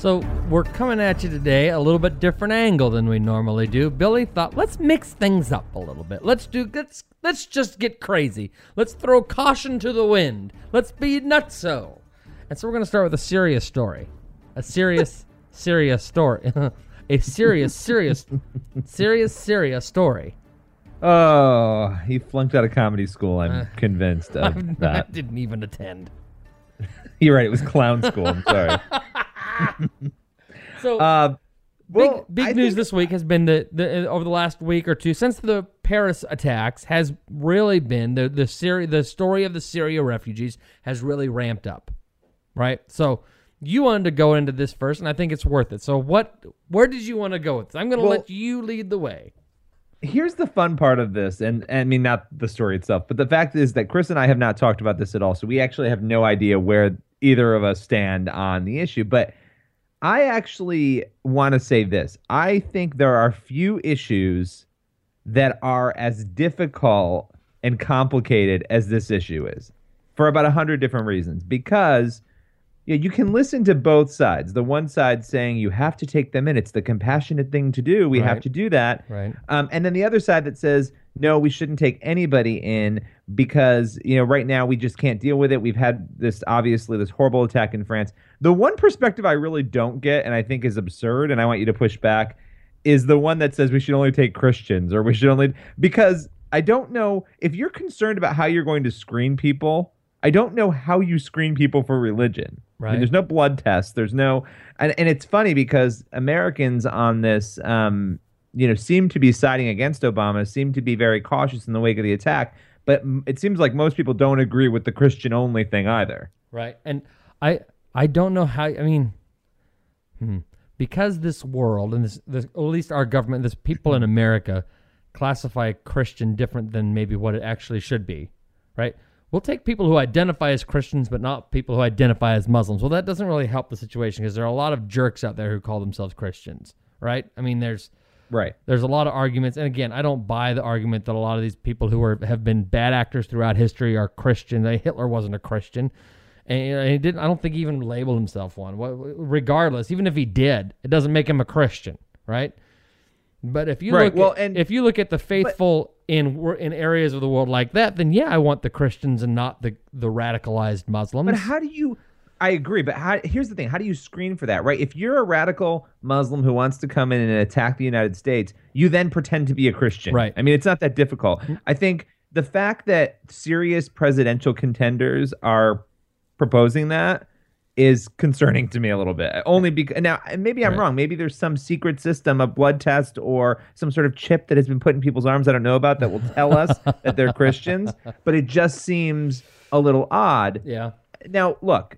So we're coming at you today a little bit different angle than we normally do. Billy thought, let's mix things up a little bit. Let's do let's let's just get crazy. Let's throw caution to the wind. Let's be nutso. And so we're gonna start with a serious story. A serious, serious story. a serious, serious, serious, serious story. Oh, he flunked out of comedy school. I'm Uh, convinced of I that. didn't even attend. You're right. It was clown school. I'm sorry. So Uh, well, big big news this week has been the, the over the last week or two since the Paris attacks has really been the the Syria the story of the Syria refugees has really ramped up, right? So you wanted to go into this first, and I think it's worth it. So what where did you want to go with this? I'm going to Well- let you lead the way. here's the fun part of this, and, and I mean not the story itself, but the fact is that Chris and I have not talked about this at all, so we actually have no idea where either of us stand on the issue. But I actually want to say this: I think there are few issues that are as difficult and complicated as this issue is, for about a hundred different reasons. Because yeah, you can listen to both sides. The one side saying you have to take them in; it's the compassionate thing to do. We have to do that. Right. Um, and then the other side that says, no, we shouldn't take anybody in because, you know, right now we just can't deal with it. We've had this, obviously, this horrible attack in France. The one perspective I really don't get and I think is absurd, and I want you to push back, is the one that says we should only take Christians or we should only, because I don't know if you're concerned about how you're going to screen people. I don't know how you screen people for religion. I mean, Right. there's no blood test. There's no, and, and it's funny because Americans on this, um, you know, seem to be siding against Obama, seem to be very cautious in the wake of the attack. But it seems like most people don't agree with the Christian only thing either. Right. And I I don't know how I mean hmm, because this world and this, this at least our government, this people in America classify Christian different than maybe what it actually should be. Right? We'll take people who identify as Christians but not people who identify as Muslims. Well, that doesn't really help the situation because there are a lot of jerks out there who call themselves Christians, right? I mean, there's Right. there's a lot of arguments and again i don't buy the argument that a lot of these people who are have been bad actors throughout history are christian hitler wasn't a christian and he didn't i don't think he even labeled himself one regardless even if he did it doesn't make him a christian right but if you Right, look well, at, and- if you look at the faithful in in areas of the world like that then yeah i want the christians and not the the radicalized muslims But how do you? I agree, but how, here's the thing: how do you screen for that? Right? If you're a radical Muslim who wants to come in and attack the United States, you then pretend to be a Christian. Right. I mean, it's not that difficult. I think the fact that serious presidential contenders are proposing that is concerning to me a little bit. Only because now maybe I'm Right. wrong. Maybe there's some secret system, a blood test, or some sort of chip that has been put in people's arms I don't know about that will tell us that they're Christians. But it just seems a little odd yeah now look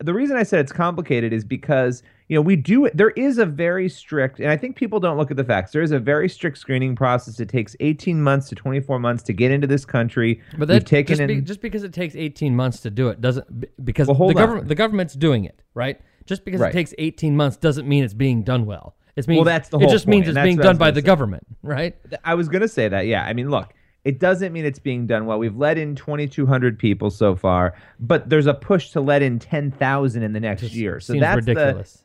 the reason i said it's complicated is because you know we do there is a very strict and i think people don't look at the facts there is a very strict screening process it takes 18 months to 24 months to get into this country But that just, be, in just because it takes 18 months to do it doesn't because Well, the government the government's doing it, right? Just because Right. it takes 18 months doesn't mean it's being done well. It means Well, that's the it just point, means it's being what I was done by the say. government, right? i was going to say that yeah i mean look it doesn't mean it's being done well we've let in 2200 people so far but there's a push to let in 10000 in the next Just year so that's the ridiculous.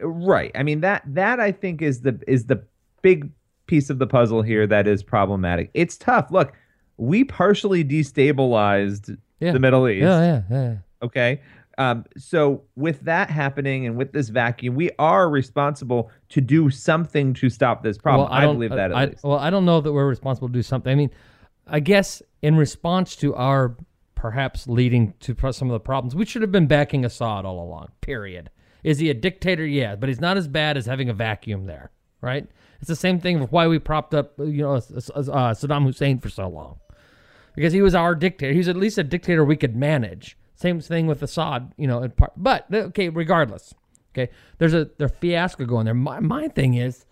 Right. I mean that that I think is the is the big piece of the puzzle here that is problematic. It's tough. Look, we partially destabilized Yeah. the Middle East. yeah, yeah, yeah. Okay. Um, so with that happening and with this vacuum, we are responsible to do something to stop this problem. Well, I, don't- believe that at I, least. Well, I don't know that we're responsible to do something. I mean, I guess in response to our perhaps leading to some of the problems, we should have been backing Assad all along. Period. Is he a dictator? Yeah, but he's not as bad as having a vacuum there, right? It's the same thing with why we propped up, you know, uh, Saddam Hussein for so long, because he was our dictator. He was at least a dictator we could manage. Same thing with Assad, you know. Part, but okay, regardless, okay. There's a there's fiasco going there. My my thing is,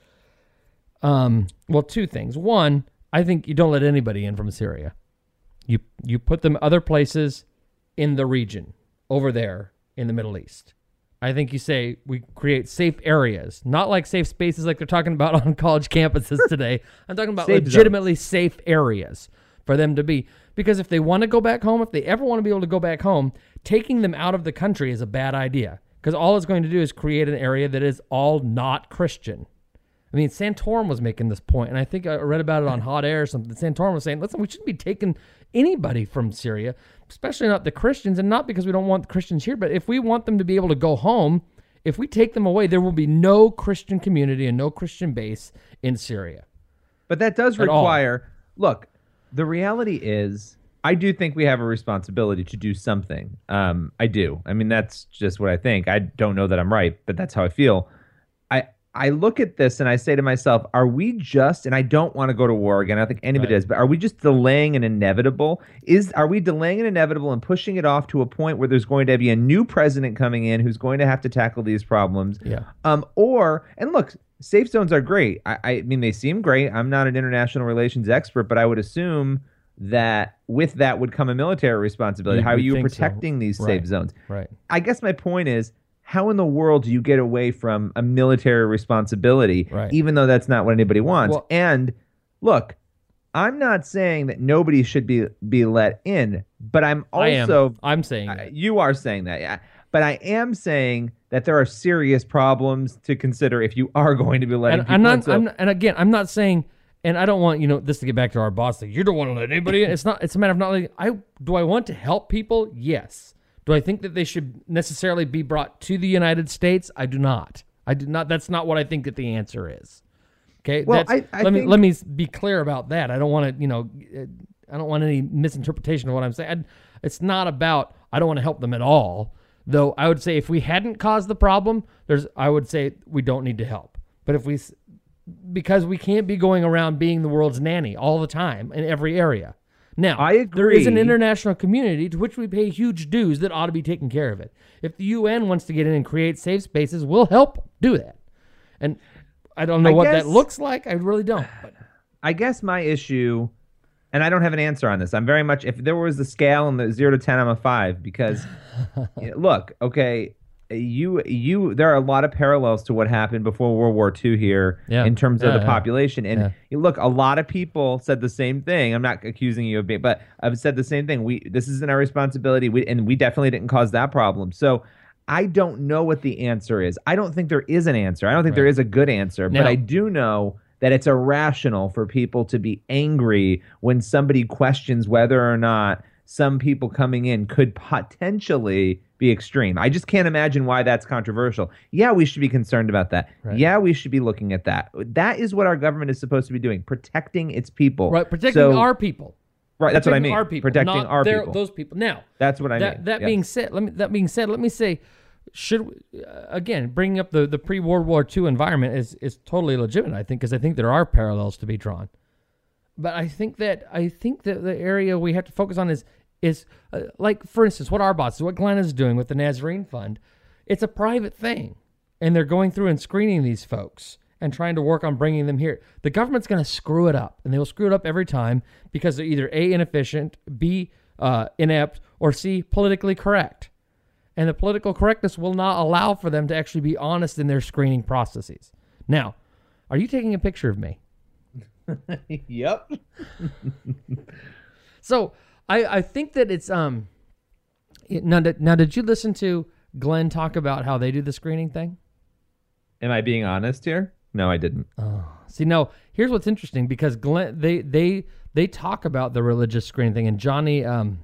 um, well, two things. One, I think you don't let anybody in from Syria. You you put them other places in the region over there in the Middle East. I think you say we create safe areas, not like safe spaces like they're talking about on college campuses today. I'm talking about Safe legitimately safe areas for them to be. Because if they want to go back home, if they ever want to be able to go back home, taking them out of the country is a bad idea. Because all it's going to do is create an area that is all not Christian. I mean, Santorum was making this point, and I think I read about it on Hot Air or something. Santorum was saying, listen, we shouldn't be taking anybody from Syria, especially not the Christians, and not because we don't want the Christians here, but if we want them to be able to go home, if we take them away, there will be no Christian community and no Christian base in Syria. But that does At all. require look, the reality is I do think we have a responsibility to do something. Um, I do. I mean, that's just what I think. I don't know that I'm right, but that's how I feel. I I look at this and I say to myself, are we just and I don't want to go to war again. I don't think anybody Right. does, but are we just delaying an inevitable? Is are we delaying an inevitable and pushing it off to a point where there's going to be a new president coming in who's going to have to tackle these problems? Yeah. Um, or and look, safe zones are great. I, I mean, they seem great. I'm not an international relations expert, but I would assume that with that would come a military responsibility. You How are you think so. protecting these safe zones? Right. I guess my point is, how in the world do you get away from a military responsibility, Right. even though that's not what anybody wants? Well- and look, I'm not saying that nobody should be be let in, but I'm I am. also I'm saying that. you are saying that, yeah. But I am saying that there are serious problems to consider if you are going to be letting and people I'm in. not, So- I'm not- and again, I'm not saying, and I don't want you know this to get back to our boss. Like you don't want to let anybody. in. It's not. It's a matter of not letting. I do. I want to help people. Yes. Do I think that they should necessarily be brought to the United States? I do not. I do not. That's not what I think that the answer is. Okay. Well, I- I let me think- let me be clear about that. I don't want to. You know, I don't want any misinterpretation of what I'm saying. I, it's not about. I don't want to help them at all. Though I would say if we hadn't caused the problem, there's. I would say we don't need to help. But if we because we can't be going around being the world's nanny all the time in every area. Now, I there is an international community to which we pay huge dues that ought to be taking care of it. If the UN wants to get in and create safe spaces, we'll help do that. And I don't know I what guess- that looks like. I really don't. But I guess my issue, and I don't have an answer on this. I'm very much if there was a scale and the zero to ten, I'm a five because look, okay, you you there are a lot of parallels to what happened before World War II here Yeah. in terms Yeah, of the yeah. population. And look, a lot of people said the same thing. I'm not accusing you of being, but I've said the same thing. We this isn't our responsibility. We and we definitely didn't cause that problem. So. I don't know what the answer is. I don't think there is an answer. I don't think there Right. is a good answer, but I do know that it's irrational for people to be angry when somebody questions whether or not some people coming in could potentially be extreme. I just can't imagine why that's controversial. Yeah, we should be concerned about that. Right. Yeah, we should be looking at that. That is what our government is supposed to be doing, protecting its people. right, protecting So- our people. Right, that's what I mean. Our people, protecting not our their- people. Those people. Now, that's what I that mean. that Yeah. being said, let me that being said, let me say, should uh, again bringing up the the pre World War II environment is is totally legitimate. I think because I think there are parallels to be drawn, but I think that I think that the area we have to focus on is is uh, like for instance what our boss what Glenn is doing with the Nazarene Fund. It's a private thing, and they're going through and screening these folks and trying to work on bringing them here. The government's going to screw it up, and they will screw it up every time because they're either a inefficient, b uh, inept, or c politically correct. And the political correctness will not allow for them to actually be honest in their screening processes. Now, are you taking a picture of me? yep. So I, I think that it's um now did, now did you listen to Glenn talk about how they do the screening thing? Am I being honest here? No, I didn't. See, now here's what's interesting because Glenn they they they talk about the religious screening thing, and Johnny um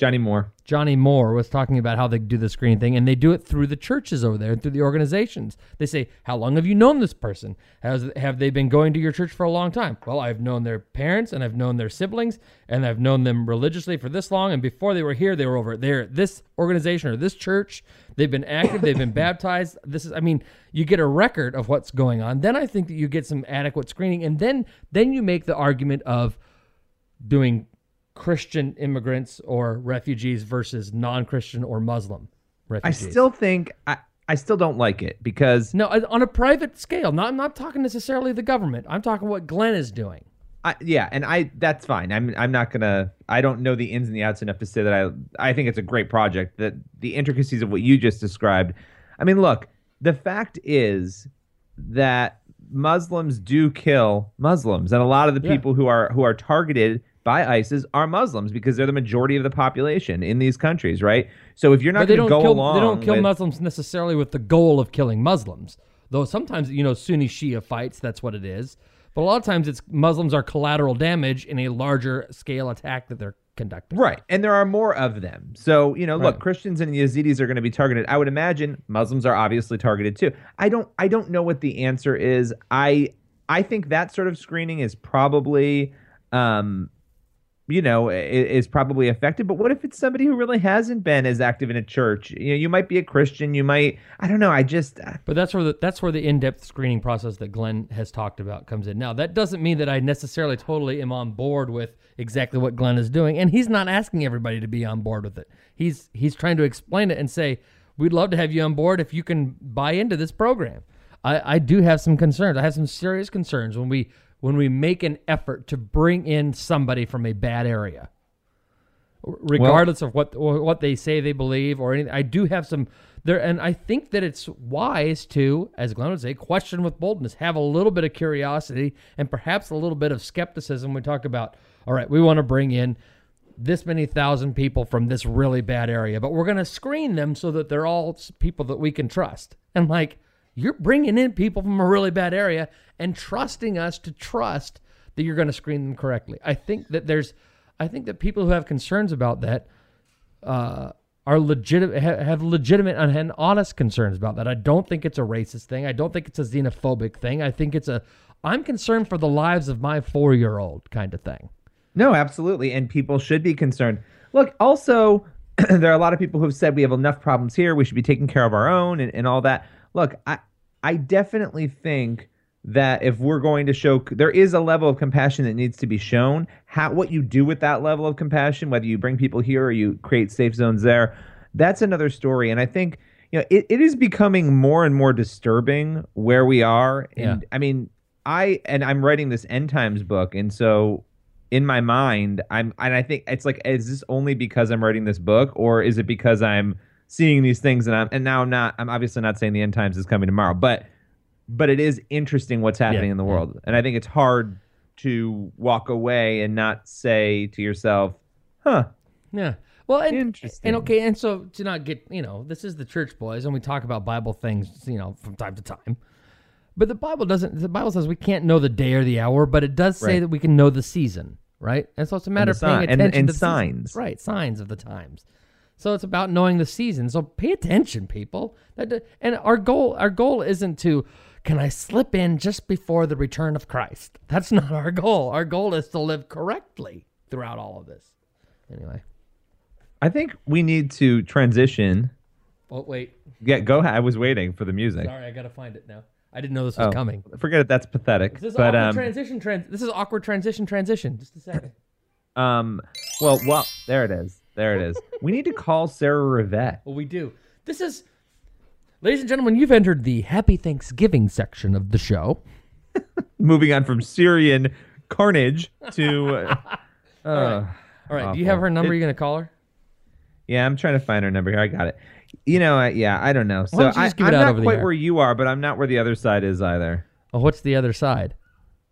Johnny Moore. Johnny Moore was talking about how they do the screening thing, and they do it through the churches over there and through the organizations. They say, "How long have you known this person? Has have they been going to your church for a long time?" Well, I've known their parents, and I've known their siblings, and I've known them religiously for this long. And before they were here, they were over there at this organization or this church. They've been active. They've been baptized. This is, I mean, you get a record of what's going on. Then I think that you get some adequate screening, and then then you make the argument of doing Christian immigrants or refugees versus non-Christian or Muslim refugees. I still think I, I still don't like it because no uh, on a private scale. Not I'm not talking necessarily the government. I'm talking what Glenn is doing. I, yeah, and I that's fine. I'm I'm not gonna. I don't know the ins and the outs enough to say that I I think it's a great project. That the intricacies of what you just described. I mean, look, the fact is that Muslims do kill Muslims, and a lot of the Yeah. people who are who are targeted by ISIS are Muslims because they're the majority of the population in these countries, right? So if you're not going to don't go kill along, they don't kill with, Muslims necessarily with the goal of killing Muslims. Though sometimes you know Sunni Shia fights, that's what it is. But a lot of times it's Muslims are collateral damage in a larger scale attack that they're conducting. Right. And there are more of them. So, you know, look, Right. Christians and Yazidis are going to be targeted. I would imagine Muslims are obviously targeted too. I don't I don't know what the answer is. I I think that sort of screening is probably um you know, is probably effective. But what if it's somebody who really hasn't been as active in a church? You know, you might be a Christian. You might, I don't know. I just, uh, But that's where the, that's where the in-depth screening process that Glenn has talked about comes in. Now, that doesn't mean that I necessarily totally am on board with exactly what Glenn is doing, and he's not asking everybody to be on board with it. He's he's trying to explain it and say, "We'd love to have you on board if you can buy into this program." I, I do have some concerns. I have some serious concerns when we when we make an effort to bring in somebody from a bad area regardless of what what they say they believe or anything. I do have some there, and I think that it's wise to, as Glenn would say, question with boldness, have a little bit of curiosity and perhaps a little bit of skepticism. We talk about, all right, we want to bring in this many thousand people from this really bad area, but we're going to screen them so that they're all people that we can trust. And like, you're bringing in people from a really bad area and trusting us to trust that you're going to screen them correctly. I think that there's, I think that people who have concerns about that uh, are legitimate, have legitimate and honest concerns about that. I don't think it's a racist thing. I don't think it's a xenophobic thing. I think it's a, I'm concerned for the lives of my four year old kind of thing. No, absolutely. And people should be concerned. Look, also, there are a lot of people who have said we have enough problems here. We should be taking care of our own and, and all that. Look, I, I definitely think that if we're going to show, there is a level of compassion that needs to be shown. How, what you do with that level of compassion, whether you bring people here or you create safe zones there, that's another story. And I think, you know, it, it is becoming more and more disturbing where we are. And Yeah. I mean, I, and I'm writing this end times book. And so in my mind, I'm and I think it's like, is this only because I'm writing this book, or is it because I'm seeing these things and I'm and now I'm not I'm obviously not saying the end times is coming tomorrow, but but it is interesting what's happening Yeah, in the world. And I think it's hard to walk away and not say to yourself, huh, Yeah. Well, and, Interesting. and okay, and so to not get, you know, this is the church boys, and we talk about Bible things, you know, from time to time. But the Bible doesn't. The Bible says we can't know the day or the hour, but it does say Right. that we can know the season, right? And so it's a matter of paying si- and- attention and to the signs. right? Signs of the times. So it's about knowing the season. So pay attention, people. And our goal, our goal isn't to. Can I slip in just before the return of Christ? That's not our goal. Our goal is to live correctly throughout all of this. Anyway. I think we need to transition. Oh wait, Yeah, go ahead. I was waiting for the music. sorry, I gotta find it now. I didn't know this was Oh, coming. Forget it. That's pathetic. This is but awkward um, transition. Trans- this is awkward transition. Transition. Just a second. um, well, well, there it is. There it is. we need to call Sarah Rivette. Well, we do. This is, ladies and gentlemen, you've entered the Happy Thanksgiving section of the show. Moving on from Syrian carnage to. Uh, uh, All right. Do you have her number? It- you gonna call her? Yeah, I'm trying to find her number here. I got it. You know, I, yeah, I don't know. So don't I, just give I'm out not quite where you are, but I'm not where the other side is either. Oh, what's the other side?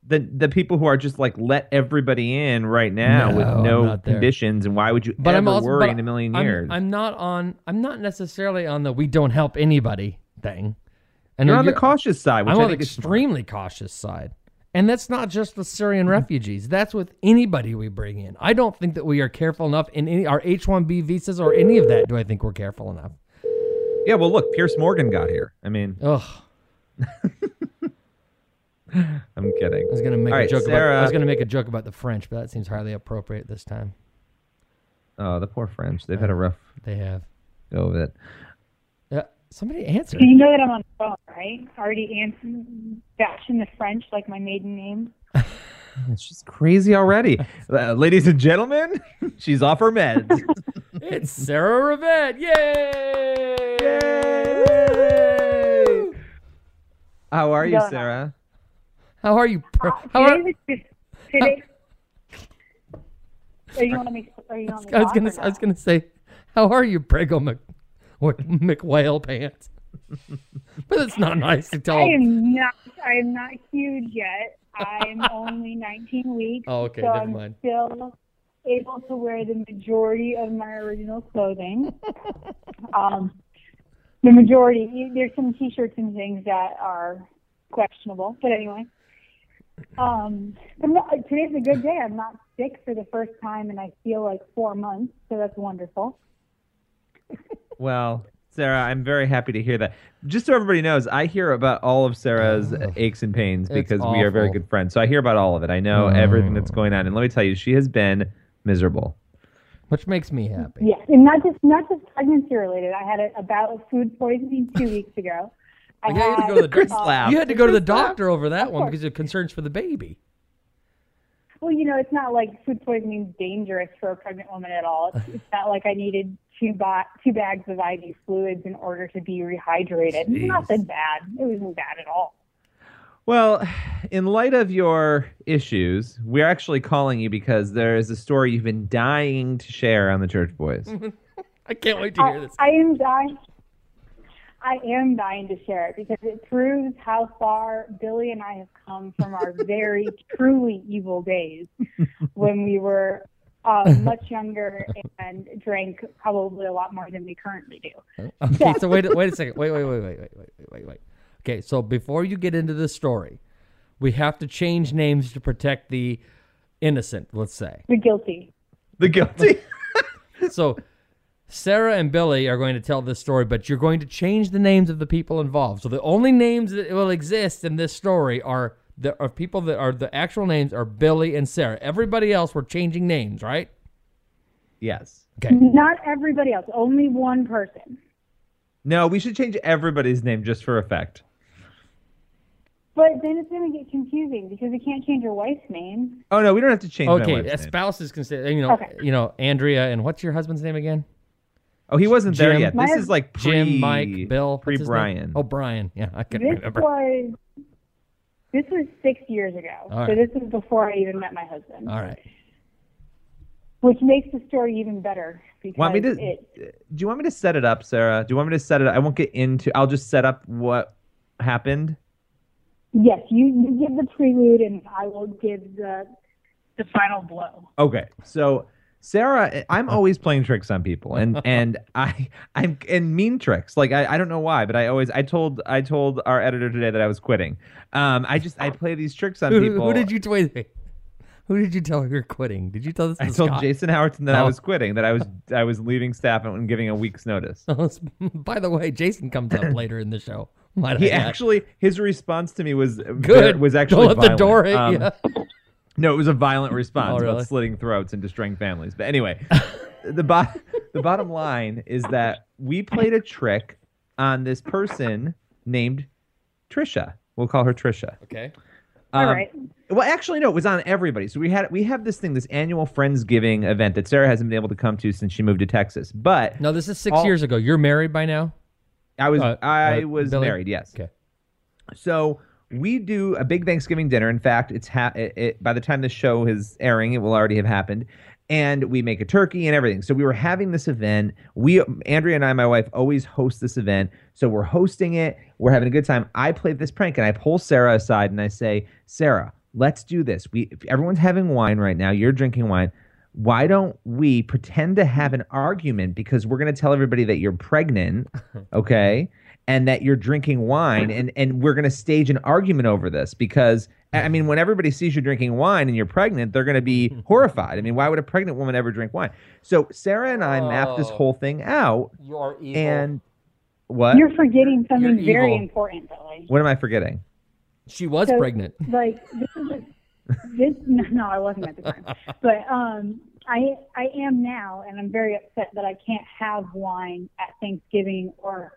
The the people who are just like let everybody in right now with No, I'm no conditions, and why would you But ever I'm also worry in a million I'm- years? I'm, not on. I'm not necessarily on the we don't help anybody thing. And You're on the cautious side, which I'm I on the think is smart. extremely cautious side. And that's not just with Syrian mm-hmm. refugees. That's with anybody we bring in. I don't think that we are careful enough in any our H-1B visas or any of that. Do I think we're careful enough? Yeah, well, look, Piers Morgan got here. I mean, Ugh. I'm kidding. I was gonna make All a right, joke about. I was gonna make a joke about the French, but that seems highly appropriate this time. Oh, the poor French. They've had a rough They have. go of it. Yeah. Somebody answer. You know that I'm on the phone, right? Already answering, bashing the French like my maiden name. She's crazy already. Uh, ladies and gentlemen, she's off her meds. It's Sarah Rivette. Yay! Yay! How are you, Going on. Sarah? How are you? Pre- how are, Today, today, are you me? Are you me? I was gonna. I was gonna say, how are you, Prego Mc, McWhale pants? but it's not nice to tell. I am not. I am not huge yet. I'm only 19 weeks. Oh, okay, so never I'm mind. still able to wear the majority of my original clothing. um, the majority. There's some T-shirts and things that are questionable, but anyway. Um, but no, today's a good day. I'm not sick for the first time, and I feel like four months, so that's wonderful. Well, Sarah, I'm very happy to hear that. Just so everybody knows, I hear about all of Sarah's aches and pains because we are very good friends. So I hear about all of it. I know everything that's going on, and let me tell you, she has been miserable. which makes me happy. Yes, and not just not just pregnancy related. I had a, a bout of food poisoning two weeks ago. I Yeah, you had to go to the Chris doctor. You had to go to the doctor over that Of one course. because of concerns for the baby. Well, you know, it's not like food poisoning is dangerous for a pregnant woman at all. It's, it's not like I needed two ba- two bags of IV fluids in order to be rehydrated. It's nothing bad. It wasn't bad at all. Well, in light of your issues, we're actually calling you because there is a story you've been dying to share on the Church Boys. I can't wait to hear I, this. I am dying. I am dying to share it because it proves how far Billy and I have come from our very truly evil days when we were uh, much younger and drank probably a lot more than we currently do. Okay, so, wait, wait a second. Wait, wait, wait, wait, wait, wait, wait. Okay, so before you get into the story, we have to change names to protect the innocent. Let's say the guilty. The guilty. so Sarah and Billy are going to tell this story, but you're going to change the names of the people involved. So the only names that will exist in this story are the are people that are the actual names are Billy and Sarah. Everybody else we're changing names, right? yes. Okay. Not everybody else. Only one person. No, we should change everybody's name just for effect. But then it's going to get confusing because we can't change your wife's name. Oh no, we don't have to change my Okay, wife's a name. spouses can say, you know, Okay. you know, Andrea and what's your husband's name again? Oh, he wasn't there yet. This My- is like pre, Jim, Mike, Bill, pre what's his name? Brian. Oh, Brian. Yeah, I can This remember. was this was six years ago. All So this was before I even met my husband. All right. Which makes the story even better because Want me to? it, Do you want me to set it up, Sarah? Do you want me to set it? up? I won't get into. I'll just set up what happened. yes, you, you give the prelude and I will give the the final blow. Okay, so Sarah, I'm always playing tricks on people, and and I I'm and mean tricks. Like I, I don't know why, but I always I told I told our editor today that I was quitting. Um, I just I play these tricks on Who, people. who did you wait. Who did you tell you're quitting? Did you tell this to I told Scott? Jason Howerton that I Oh. was quitting, that I was I was leaving staff and giving a week's notice. By the way, Jason comes up later in the show. Might He actually his response to me was good. was actually Don't let the violent. door hit Um, you. No, it was a violent response Oh, really? about slitting throats and destroying families. But anyway, the bo- the bottom line is that we played a trick on this person named Trisha. We'll call her Trisha. Okay. All Um, right. Well, actually, no, it was on everybody. So we had we have this thing, this annual Friendsgiving event that Sarah hasn't been able to come to since she moved to Texas. But No, this is six All- years ago. You're married by now. I was Uh, I uh, was Billy? married. Yes. Okay. So we do a big Thanksgiving dinner. In fact, it's ha- it, it, by the time this show is airing, it will already have happened. And we make a turkey and everything. So we were having this event. We, Andrea and I, my wife, always host this event. So we're hosting it. We're having a good time. I played this prank and I pull Sarah aside and I say, Sarah, let's do this. We, if everyone's having wine right now. You're drinking wine. Why don't we pretend to have an argument because we're going to tell everybody that you're pregnant, okay? And that you're drinking wine and and we're going to stage an argument over this because I mean when everybody sees you drinking wine and you're pregnant they're going to be horrified. I mean why would a pregnant woman ever drink wine? So Sarah and I mapped this Oh. whole thing out You are evil. and what? You're forgetting something You're very important, Billy. what am I forgetting? she was So- pregnant. Like this is a, this. No, no, I wasn't at the time. But um, I I am now, and I'm very upset that I can't have wine at Thanksgiving or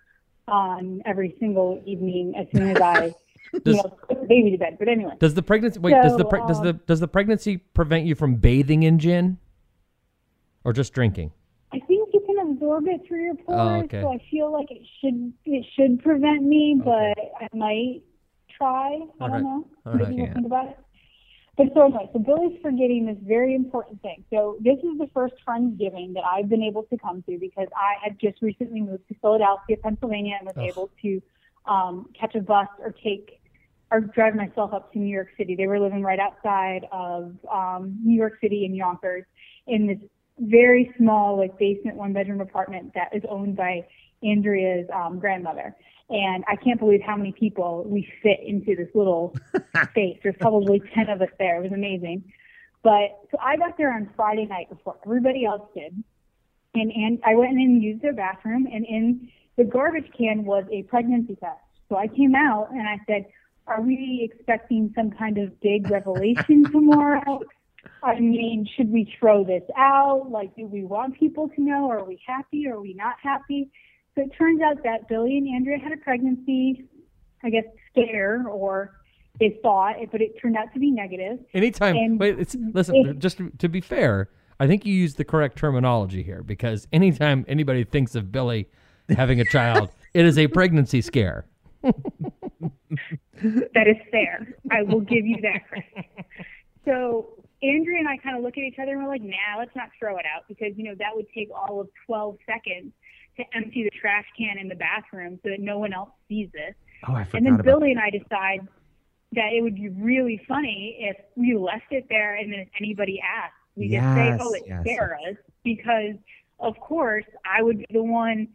on every single evening as soon as I Does- you know, put the baby to bed. But anyway, Does the pregnancy wait? does the So, pre- does um, the does the pregnancy prevent you from bathing in gin, or just drinking? I think you can absorb it through your pores, Oh, okay. so I feel like it should it should prevent me, but I might try. I All right. don't know. All right. Yeah. think about it. But so anyway, so Billy's forgetting this very important thing. So this is the first Friendsgiving that I've been able to come to because I had just recently moved to Philadelphia, Pennsylvania, and was Ugh. able to um, catch a bus or take or drive myself up to New York City. They were living right outside of um, New York City in Yonkers in this very small, like basement one bedroom apartment that is owned by Andrea's um, grandmother. And I can't believe how many people we fit into this little space. There's probably 10 of us there. It was amazing. But so I got there on Friday night before everybody else did. And, and I went in and used their bathroom, and in the garbage can was a pregnancy test. So I came out and I said, Are we expecting some kind of big revelation tomorrow? I mean, should we throw this out? Like, do we want people to know? Are we happy? Are we not happy? So it turns out that Billy and Andrea had a pregnancy, I guess, scare or they thought, but it turned out to be negative. Anytime. And wait, it's listen. if- just to, to be fair, I think you used the correct terminology here because anytime anybody thinks of Billy having a child, it is a pregnancy scare. That is fair. I will give you that credit. So Andrea and I kind of look at each other and we're like, nah, let's not throw it out because, you know, that would take all of 12 seconds to empty the trash can in the bathroom so that no one else sees this. Oh, I forgot And then Billy and I decide that it would be really funny if we left it there and then if anybody asked, we just say, oh, it's yes. Sarah's because, of course, I would be the one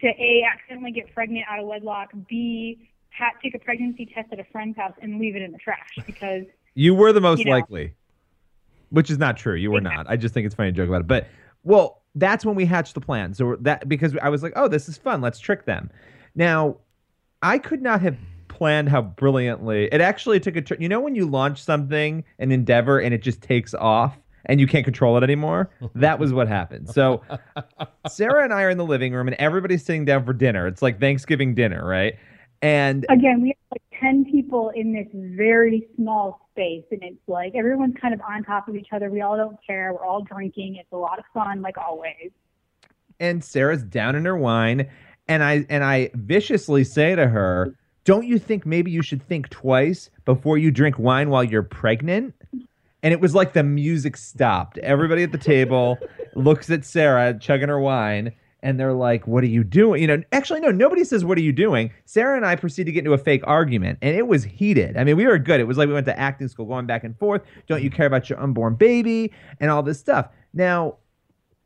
to A, accidentally get pregnant out of wedlock, B, ha- take a pregnancy test at a friend's house and leave it in the trash because You were the most you know. likely, which is not true. You were not. I just think it's funny to joke about it. But well, that's when we hatched the plan. So that because I was like, oh, this is fun. Let's trick them. Now, I could not have planned how brilliantly it actually took a turn. You know when you launch something, an endeavor, and it just takes off. And you can't control it anymore. That was what happened. So, Sarah and I are in the living room, and everybody's sitting down for dinner. It's like Thanksgiving dinner, right? And again, we have like 10 people in this very small space, and it's like everyone's kind of on top of each other. We all don't care. We're all drinking. It's a lot of fun, like always. and Sarah's down in her wine, and I and I viciously say to her, "Don't you think maybe you should think twice before you drink wine while you're pregnant?" And it was like the music stopped. Everybody at the table looks at Sarah chugging her wine, and they're like, "What are you doing?" You know, actually, no, nobody says, "What are you doing?" Sarah and I proceed to get into a fake argument, and it was heated. I mean, we were good. It was like we went to acting school, going back and forth. Don't you care about your unborn baby and all this stuff? Now,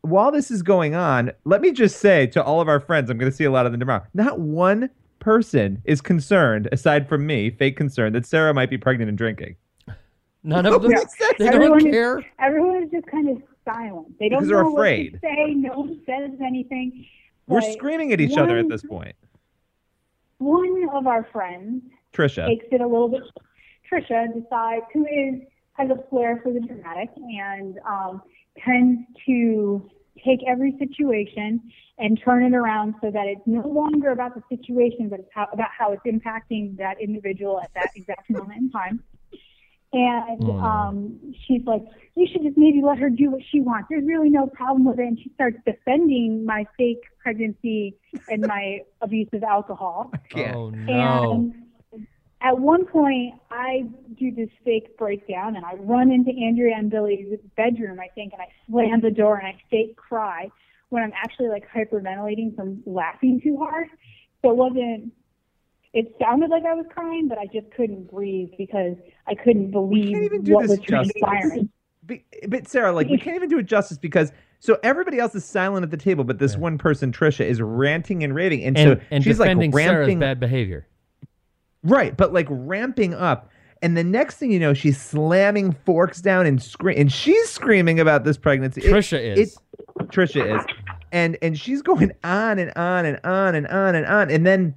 while this is going on, let me just say to all of our friends, I'm going to see a lot of them tomorrow. Not one person is concerned, aside from me, fake concern that Sarah might be pregnant and drinking. None of them. Nobody says They don't is- care. Everyone is just kind of silent. They don't Because they're know afraid. what to say. No one says anything. We're screaming at each other at this point. One of our friends Trisha. takes it a little bit. Trisha decides who is has a flair for the dramatic and um, tends to take every situation and turn it around so that it's no longer about the situation, but it's how, about how it's impacting that individual at that exact moment in time. And Hmm. um, she's like, you should just maybe let her do what she wants. There's really no problem with it. And she starts defending my fake pregnancy and my abuse of alcohol. Oh no. And at one point, I do this fake breakdown and I run into Andrea and Billy's bedroom, I think, and I slam the door and I fake cry when I'm actually like hyperventilating from laughing too hard. So it wasn't, it sounded like I was crying, but I just couldn't breathe because I couldn't believe can't even do what this was justice. transpiring. Be- But Sarah, like, we can't even do it justice because so everybody else is silent at the table, but this one person, Trisha, is ranting and raving, and, And, so and she's like defending Sarah's ramping bad behavior. Right, but like ramping up. And the next thing you know, she's slamming forks down and scream, and she's screaming about this pregnancy. Trisha is. it- Trisha is, and and she's going on and on and on and on and on, and then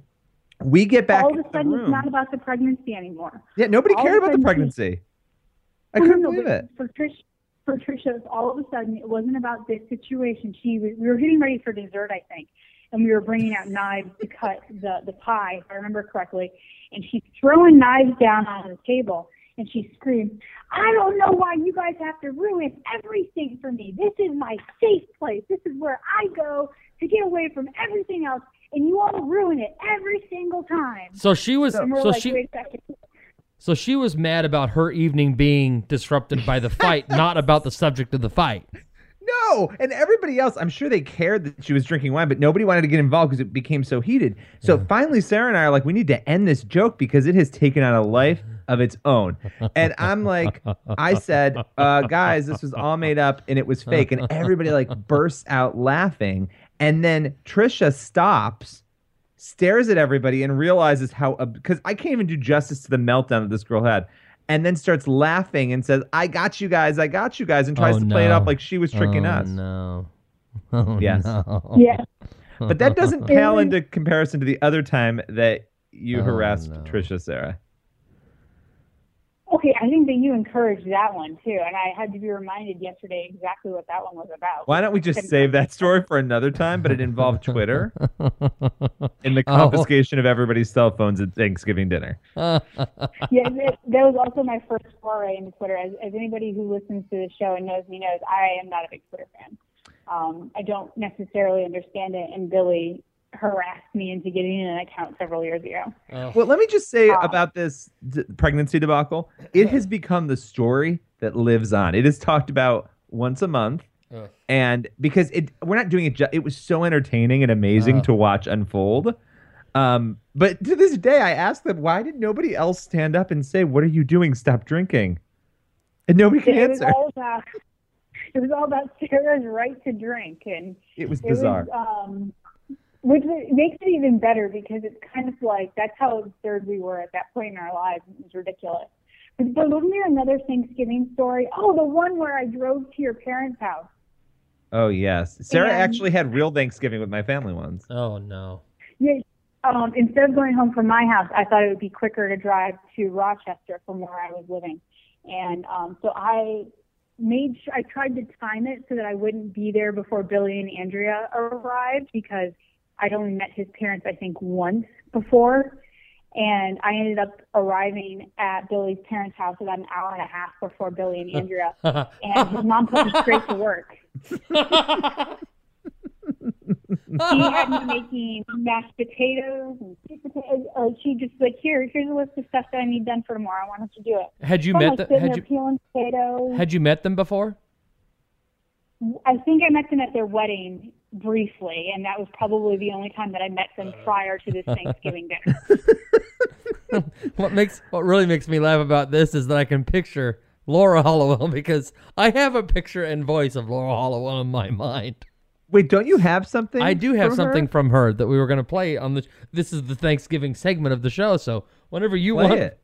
we get back All of a sudden, it's not about the pregnancy anymore. yeah, nobody all cared about the sudden she- pregnancy. I couldn't no, believe it. For Trish, for Trisha, all of a sudden, it wasn't about this situation. She we were getting ready for dessert, I think, and we were bringing out knives to cut the the pie, if I remember correctly. And she's throwing knives down on the table, and she screamed, "I don't know why you guys have to ruin everything for me. This is my safe place. This is where I go to get away from everything else, and you all ruin it every single time." So she was so like, she "Wait a second." so she was mad about her evening being disrupted by the fight, not about the subject of the fight. No, and everybody else, I'm sure they cared that she was drinking wine, but nobody wanted to get involved because it became so heated. So finally, Sarah and I are like, we need to end this joke because it has taken on a life of its own. And I'm like, I said, uh, guys, this was all made up and it was fake. And everybody like bursts out laughing. And then Trisha stops, stares at everybody, and realizes how, because I can't even do justice to the meltdown that this girl had. And then starts laughing and says, I got you guys, I got you guys, and tries Oh, to play it off like she was tricking oh, us. No. Oh, Yes. no. Yeah. But that doesn't pale into comparison to the other time that you Oh, harassed no. Trisha, Sarah. Okay, I think that you encouraged that one too, and I had to be reminded yesterday exactly what that one was about. Why don't we just save that story for another time? But it involved Twitter and the Oh. confiscation of everybody's cell phones at Thanksgiving dinner. yeah, that, that was also my first foray into Twitter. As, as anybody who listens to the show and knows me knows, I am not a big Twitter fan. Um, I don't necessarily understand it, and Billy harassed me into getting an account several years ago. Well, let me just say Ah. about this d- pregnancy debacle. It has become the story that lives on. It is talked about once a month. Ugh. And because it, we're not doing it. Ju- it was so entertaining and amazing Ugh. to watch unfold. Um, but to this day, I ask them, why did nobody else stand up and say, "What are you doing? Stop drinking"? And nobody can It was answer. all about it was all about Sarah's right to drink, and It was it bizarre. was um, which makes it even better because it's kind of like that's how absurd we were at that point in our lives. It was ridiculous. But, but wasn't there another Thanksgiving story? Oh, the one where I drove to your parents' house. Oh yes, Sarah And- actually had real Thanksgiving with my family once. Oh no. Yeah. Um, instead of going home from my house, I thought it would be quicker to drive to Rochester from where I was living, and um, so I made sure I tried to time it so that I wouldn't be there before Billy and Andrea arrived because I'd only met his parents I think once before, and I ended up arriving at Billy's parents' house about an hour and a half before Billy and Andrea, and his mom put me straight to work. she had me making mashed potatoes and sweet potatoes. Uh, she just like here, here's a list of stuff that I need done for tomorrow. Why don't you do it? Had you So I'm, met like, the, had you peeling potatoes. had you met them before? I think I met them at their wedding briefly, and that was probably the only time that I met them uh. prior to this Thanksgiving dinner. What makes what really makes me laugh about this is that I can picture Laura Hallowell because I have a picture and voice of Laura Hallowell in my mind. Wait, don't you have something? I do have from something her? from her that we were going to play on the. This is the Thanksgiving segment of the show, so whenever you Play want, it.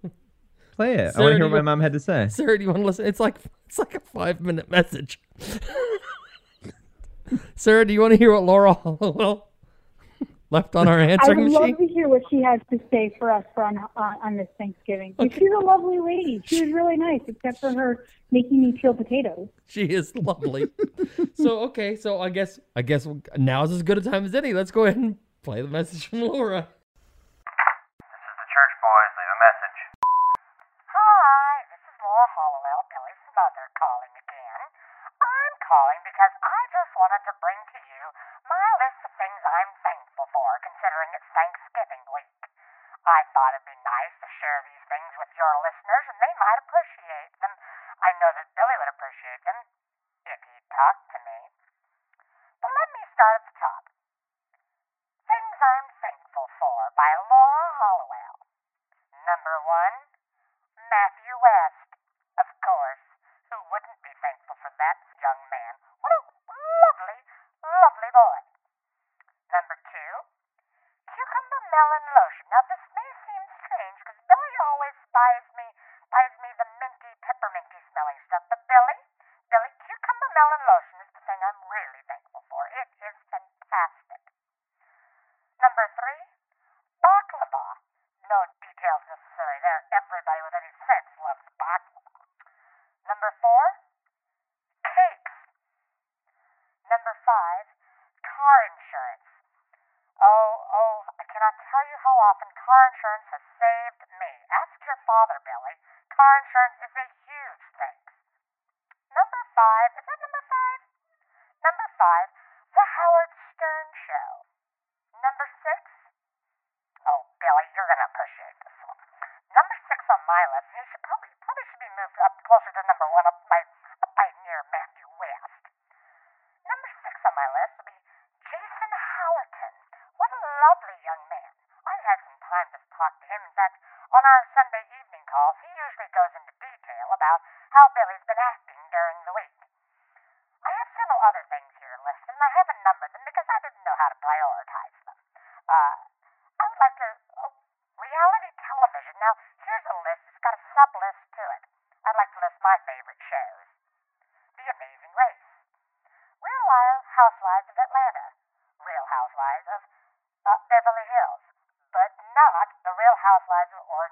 Play it. I want to hear what my mom had to say. Sarah, do you want to listen? It's like it's like a five minute message. Sarah, do you want to hear what Laura Hallowell left on our answering machine? I would machine? love to hear what she has to say for us for on, on, on this Thanksgiving. She's a lovely lady. She was really nice, except for her making me peel potatoes. She is lovely. so okay, so I guess I guess now's as good a time as any. Let's go ahead and play the message from Laura. This is the church boys. Leave a message. Hi, this is Laura Hallowell, Billy's mother, calling again. I'm calling because I just wanted to bring to you my list of things I'm thankful for, considering it's Thanksgiving week. I thought it'd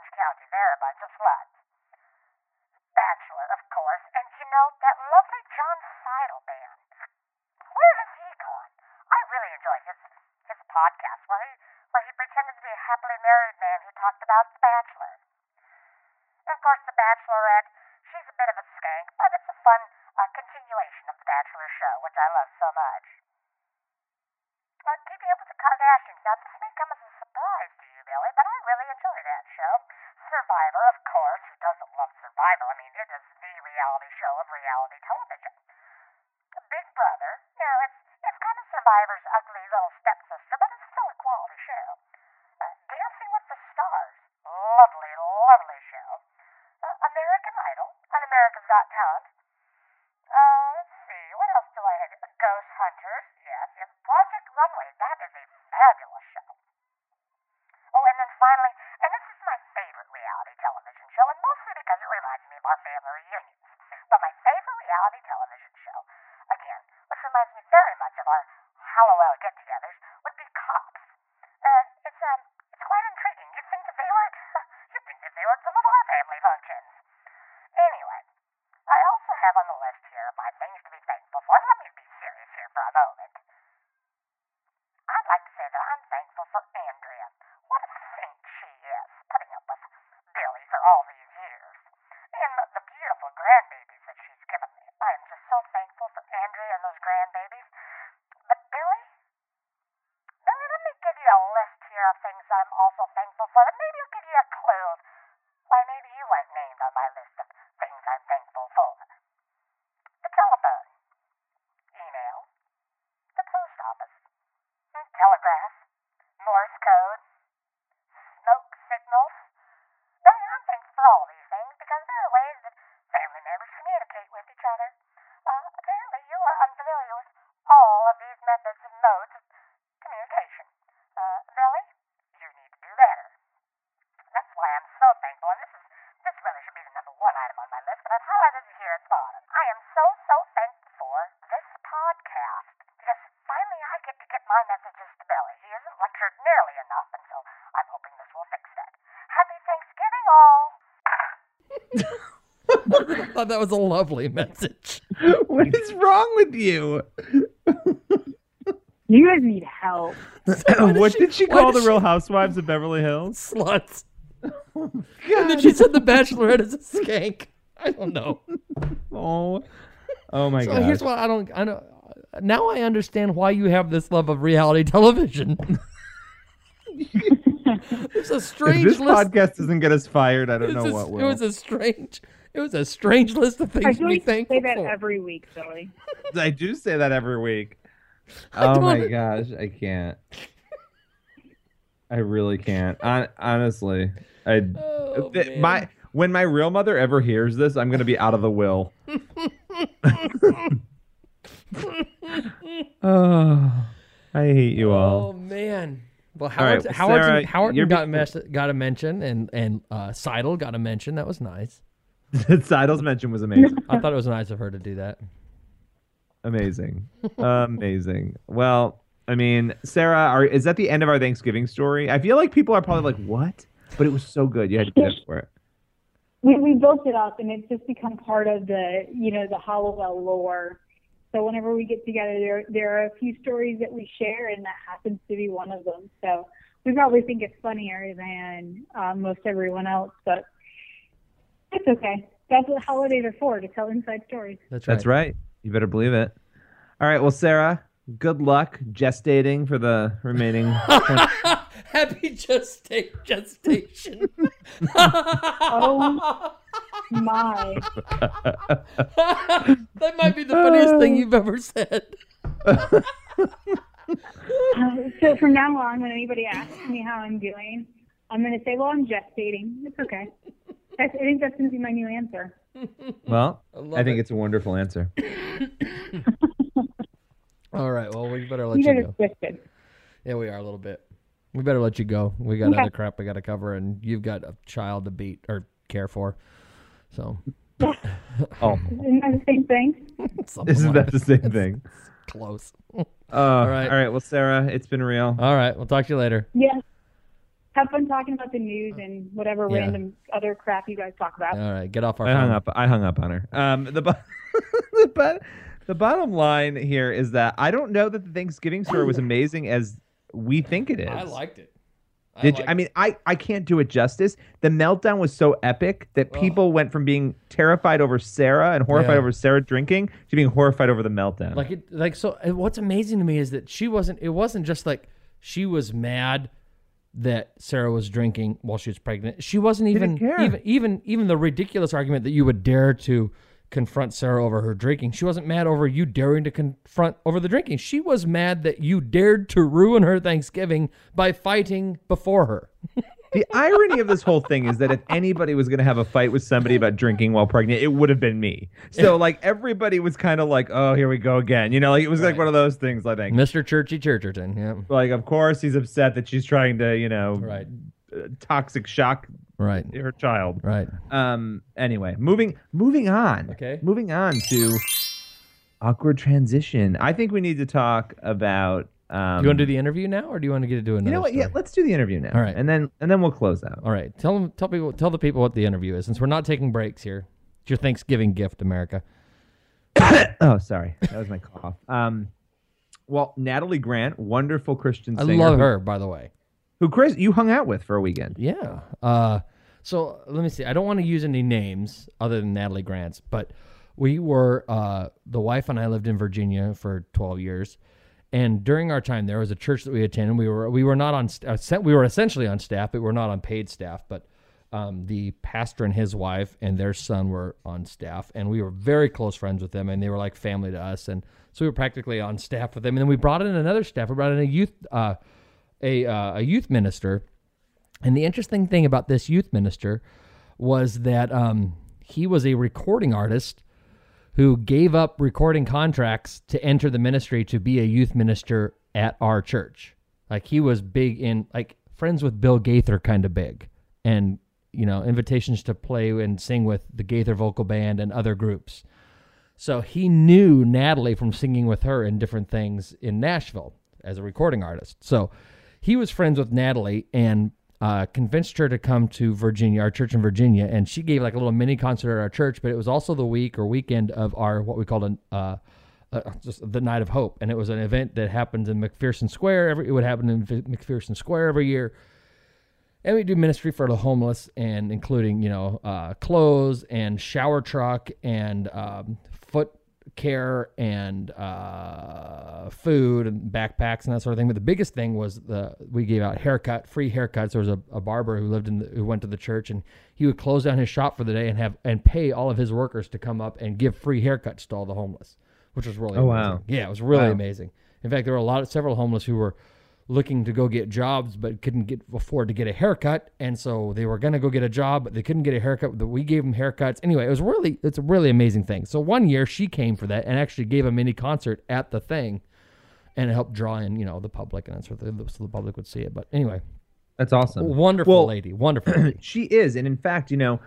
Orange County. A bunch of sluts. Bachelor, of course, and you know that lovely John Seidel band. Where has he gone? I really enjoy his his podcast where he where he pretended to be a happily married man who talked about The Bachelor. And of course, The Bachelorette. She's a bit of a skank, but it's a fun uh, continuation of The Bachelor show, which I love so much. Uh, keeping up with the Kardashians. Now, this may come as a surprise to you, Billy, but I really enjoy that show. Survivor, of course. Who doesn't love Survivor? I mean, it is the reality show of reality thought that was a lovely message. what is wrong with you? You guys need help. what did she why call did the Real Housewives of Beverly Hills? Sluts. Oh, and then she said the Bachelorette is a skank. I don't know. Oh, oh my So god! here's what I don't. I don't. Now I understand why you have this love of reality television. There's a if strange this list. podcast doesn't get us fired, I don't it's know a- what It will. was a strange. It was a strange list of I things to be like you thankful say that for. every week, Billy. I do say that every week. Oh my gosh, I can't. I really can't. Hon- honestly, I Oh, th- my when my real mother ever hears this, I'm gonna be out of the will. oh, I hate you all. Oh man. Well, All right, Howard, well, Howard, Sarah, Howard you're got, being- mes- got a mention, and and uh, Seidel got a mention. That was nice. Seidel's mention was amazing. I thought it was nice of her to do that. Amazing. Amazing. Well, I mean, Sarah, are, is that the end of our Thanksgiving story? I feel like people are probably like, what? But it was so good. You had to get up for it. We we built it up, and it's just become part of the you know the Hallowell lore. So whenever we get together, there there are a few stories that we share, and that happens to be one of them. So we probably think it's funnier than uh, most everyone else, but it's okay. That's what holidays are for to tell inside stories. That's right. That's right. You better believe it. All right. Well, Sarah, good luck gestating for the remaining. Happy gesta- gestation. Oh my! that might be the funniest thing you've ever said. Uh, so from now on, when anybody asks me how I'm doing, I'm going to say, "Well, I'm gestating. It's okay." That's, I think that's going to be my new answer. well, love I think it. it's a wonderful answer. All right. Well, we better let You you guys go. are twisted. Yeah, we are a little bit. We better let you go. We got Okay. other crap we got to cover, and you've got a child to beat or care for. So, Oh, Isn't that the same thing? isn't like that the same thing? close? Uh, all right. right. All right. Well, Sarah, it's been real. All right. We'll talk to you later. Yeah. Have fun talking about the news and whatever Yeah. random other crap you guys talk about. All right. Get off our I phone. hung up. I hung up on her. Um, the bo- the, bo- the bottom line here is that I don't know that the Thanksgiving story was amazing as we think it is. I liked it. I Did you, I mean, I, I can't do it justice. The meltdown was so epic that people went from being terrified over Sarah and horrified Yeah. over Sarah drinking to being horrified over the meltdown. Like it, like so. What's amazing to me is that she wasn't. It wasn't just like she was mad that Sarah was drinking while she was pregnant. She wasn't even even even even the ridiculous argument that you would dare to confront Sarah over her drinking. She wasn't mad over you daring to confront over the drinking. She was mad that you dared to ruin her Thanksgiving by fighting before her. the irony of this whole thing is that if anybody was going to have a fight with somebody about drinking while pregnant, it would have been me. So like everybody was kind of like, oh, here we go again. You know, like it was like Right. one of those things. I think. Mr. Churchy Churcherton. Yeah. Like, of course, he's upset that she's trying to, you know, Right. uh, toxic shock Right. her child. Right. Um. Anyway, moving moving on. Okay. Moving on to awkward transition. I think we need to talk about. Um, you want to do the interview now, or do you want to get to another? You know what? Yeah, let's do the interview now. All right. and then and then we'll close out. All right. Tell them. Tell people. Tell the people what the interview is, since we're not taking breaks here. It's your Thanksgiving gift, America. Oh, sorry, that was my cough. Um, well, Natalie Grant, wonderful Christian Singer, I love her, by the way. Who Chris you hung out with for a weekend? Yeah. Uh, so let me see. I don't want to use any names other than Natalie Grant's, but we were uh, the wife and I lived in Virginia for 12 years, and during our time there was a church that we attended. We were we were not on st- uh, we were essentially on staff, but we were not on paid staff. But um, the pastor and his wife and their son were on staff, and we were very close friends with them, and they were like family to us, and so we were practically on staff with them. And then we brought in another staff. We brought in a youth uh, a uh, a youth minister. And the interesting thing about this youth minister was that um, he was a recording artist who gave up recording contracts to enter the ministry to be a youth minister at our church. Like he was big in like friends with Bill Gaither kind of big and you know invitations to play and sing with the Gaither vocal band and other groups. So he knew Natalie from singing with her in different things in Nashville as a recording artist. So he was friends with Natalie and uh, convinced her to come to Virginia, our church in Virginia, and she gave like a little mini concert at our church. But it was also the week or weekend of our what we called an uh, uh, just the Night of Hope, and it was an event that happens in McPherson Square. Every it would happen in McPherson Square every year. And we do ministry for the homeless, and including you know uh, clothes and shower truck and um, care and uh, food and backpacks and that sort of thing. But the biggest thing was the we gave out haircut, free haircuts. There was a, a barber who lived in the, who went to the church, and he would close down his shop for the day and have and pay all of his workers to come up and give free haircuts to all the homeless, which was really Oh, amazing. wow. yeah, it was really Wow. amazing. In fact, there were a lot of several homeless who were looking to go get jobs but couldn't get afford to get a haircut. And so they were going to go get a job but they couldn't get a haircut. We gave them haircuts. Anyway it was really it's a really amazing thing. So one year she came for that and actually gave a mini concert at the thing and helped draw in you know the public and so the public would see it. But anyway That's awesome. wonderful Well, lady wonderful lady. she is, and in fact, you know,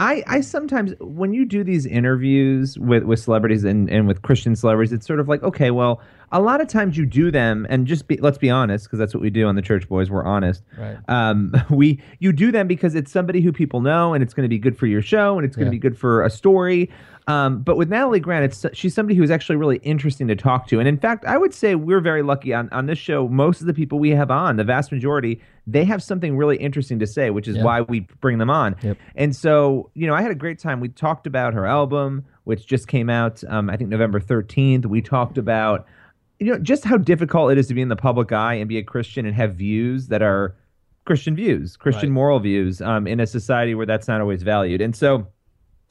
I, I sometimes when you do these interviews with, with celebrities and, and with Christian celebrities, it's sort of like, okay, well, a lot of times you do them and just be, let's be honest, because that's what we do on the Church Boys. We're honest. Right. Um, we you do them because it's somebody who people know and it's going to be good for your show and it's going to Yeah. be good for a story. Um, but with Natalie Grant, it's she's somebody who's actually really interesting to talk to. And in fact, I would say we're very lucky on, on this show. Most of the people we have on, the vast majority, they have something really interesting to say, which is Yeah. why we bring them on. Yep. And so, you know, I had a great time. We talked about her album, which just came out, um, I think November 13th. We talked about, you know, just how difficult it is to be in the public eye and be a Christian and have views that are Christian views, Christian Right. moral views um, in a society where that's not always valued. And so,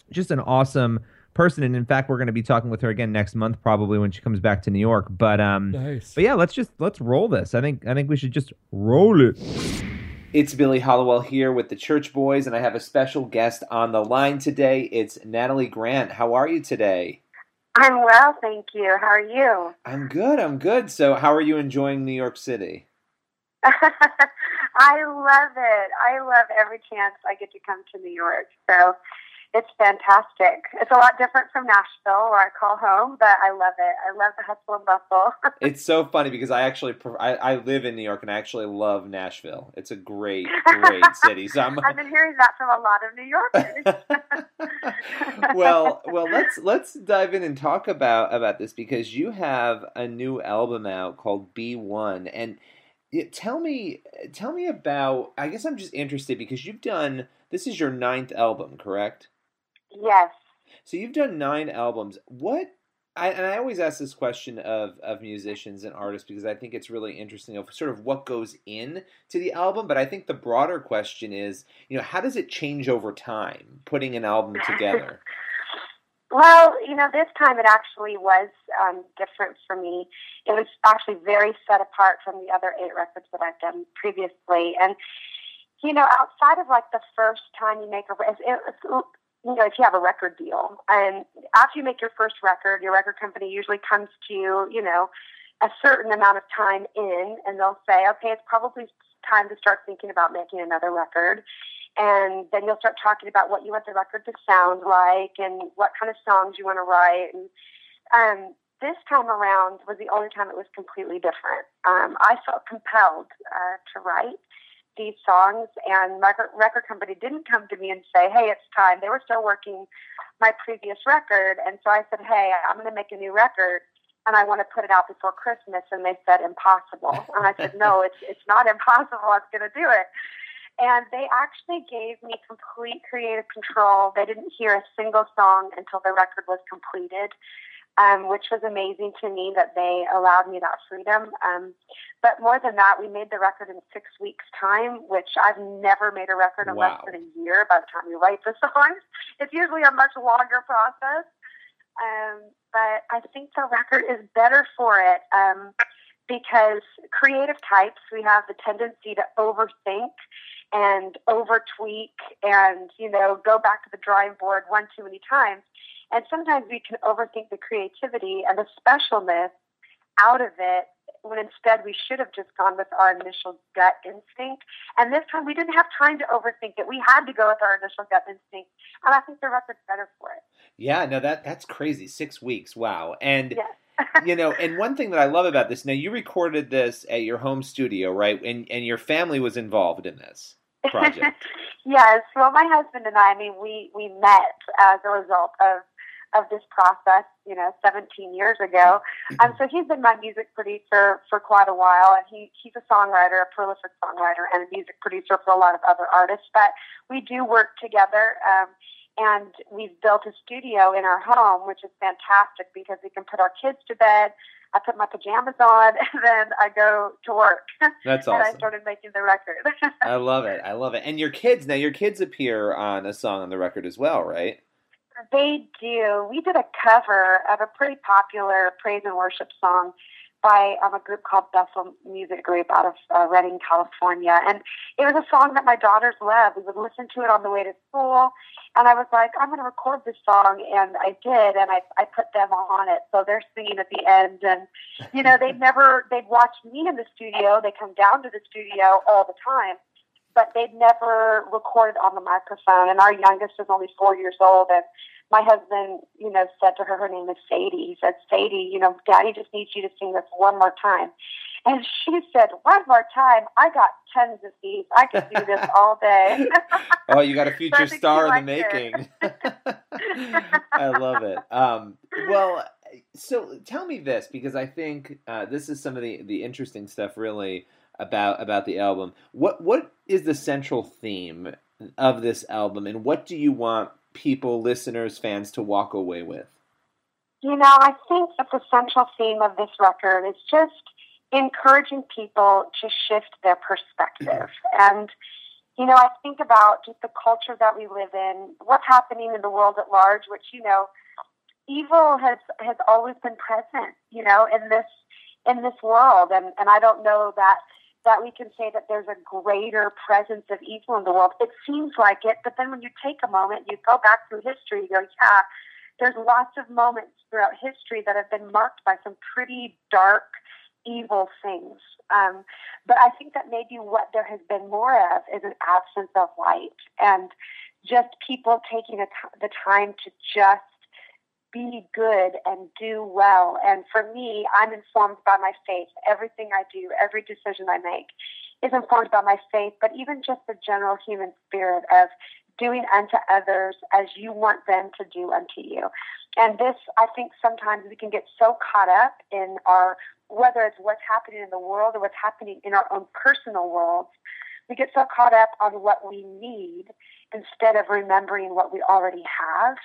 just an awesome person. And in fact, we're going to be talking with her again next month, probably when she comes back to New York. But um, Nice. but yeah, let's just let's roll this. I think I think we should just roll it. It's Billy Hallowell here with the Church Boys, and I have a special guest on the line today. It's Natalie Grant. How are you today? I'm well, thank you. How are you? I'm good. I'm good. So, how are you enjoying New York City? I love it. I love every chance I get to come to New York. So it's fantastic. It's a lot different from Nashville, where I call home, but I love it. I love the hustle and bustle. It's so funny because I actually I, I live in New York and I actually love Nashville. It's a great great city. So I'm I've been hearing that from a lot of New Yorkers. well, well, let's let's dive in and talk about about this because you have a new album out called Be One and it, tell me tell me about I guess I'm just interested because you've done this is your ninth album, correct? Yes. So you've done nine albums. What I, and I always ask this question of, of musicians and artists because I think it's really interesting of sort of what goes in to the album. But I think the broader question is, you know, how does it change over time putting an album together? Well, you know, this time it actually was um, different for me. It was actually very set apart from the other eight records that I've done previously. And, you know, outside of like the first time you make a, it, it's, you know, if you have a record deal, and after you make your first record, your record company usually comes to you, you know, a certain amount of time in, and they'll say, okay, it's probably time to start thinking about making another record. And then you'll start talking about what you want the record to sound like and what kind of songs you want to write. And um, this time around was the only time it was completely different. Um, i felt compelled uh, to write these songs and my record, record company didn't come to me and say hey it's time they were still working my previous record and so i said hey i'm going to make a new record and I want to put it out before Christmas. And they said impossible. And I said, no, it's it's not impossible. I'm going to do it. And they actually gave me complete creative control. They didn't hear a single song until the record was completed, um, which was amazing to me that they allowed me that freedom. Um, but more than that, we made the record in six weeks' time, which I've never made a record in less than a year by the time you write the songs. It's usually a much longer process. Um, but I think the record is better for it um, because creative types, we have the tendency to overthink and over tweak and, you know, go back to the drawing board one too many times. And sometimes we can overthink the creativity and the specialness out of it when instead we should have just gone with our initial gut instinct. And this time we didn't have time to overthink it. We had to go with our initial gut instinct. And I think the record's better for it. Yeah, no, that that's crazy. Six weeks, wow. And Yes. you know, and one thing that I love about this, now you recorded this at your home studio, right? And and your family was involved in this project. yes. Well, my husband and I, I mean, we, we met as a result of, of this process, you know, 17 years ago. Um, so he's been my music producer for quite a while, and he, he's a songwriter, a prolific songwriter, and a music producer for a lot of other artists. But we do work together. Um, and we've built a studio in our home, which is fantastic because we can put our kids to bed. I put my pajamas on, and then I go to work. That's and I started making the record. I love it. I love it. And your kids, now your kids appear on a song on the record as well, right? They do. We did a cover of a pretty popular praise and worship song by um, a group called Bethel Music Group out of uh, Redding, California. And it was a song that my daughters love. We would listen to it on the way to school. And I was like, I'm going to record this song. And I did. And I, I put them on it. So they're singing at the end. And, you know, they'd never, they'd watch me in the studio. They come down to the studio all the time. But they'd never recorded on the microphone. And our youngest is only four years old, and my husband, you know, said to her, her name is Sadie. He said, Sadie, you know, Daddy just needs you to sing this one more time. And she said, one more time. I got tons of these. I could do this all day. oh, you got a future star in the making. I love it. Um, well, so tell me this because I think uh, this is some of the the interesting stuff really about about the album. What what is the central theme of this album, and what do you want people, listeners, fans to walk away with? You know, I think that the central theme of this record is just encouraging people to shift their perspective. And, you know, I think about just the culture that we live in, what's happening in the world at large, which, you know, evil has, has always been present, you know, in this in this world. And, and I don't know that that we can say that there's a greater presence of evil in the world. It seems like it, but then when you take a moment, you go back through history, you go, yeah, there's lots of moments throughout history that have been marked by some pretty dark, evil things. Um, but I think that maybe what there has been more of is an absence of light and just people taking the time to just be good and do well. And for me, I'm informed by my faith. Everything I do, every decision I make is informed by my faith, but even just the general human spirit of doing unto others as you want them to do unto you. And this, I think sometimes we can get so caught up in our, whether it's what's happening in the world or what's happening in our own personal worlds, we get so caught up on what we need instead of remembering what we already have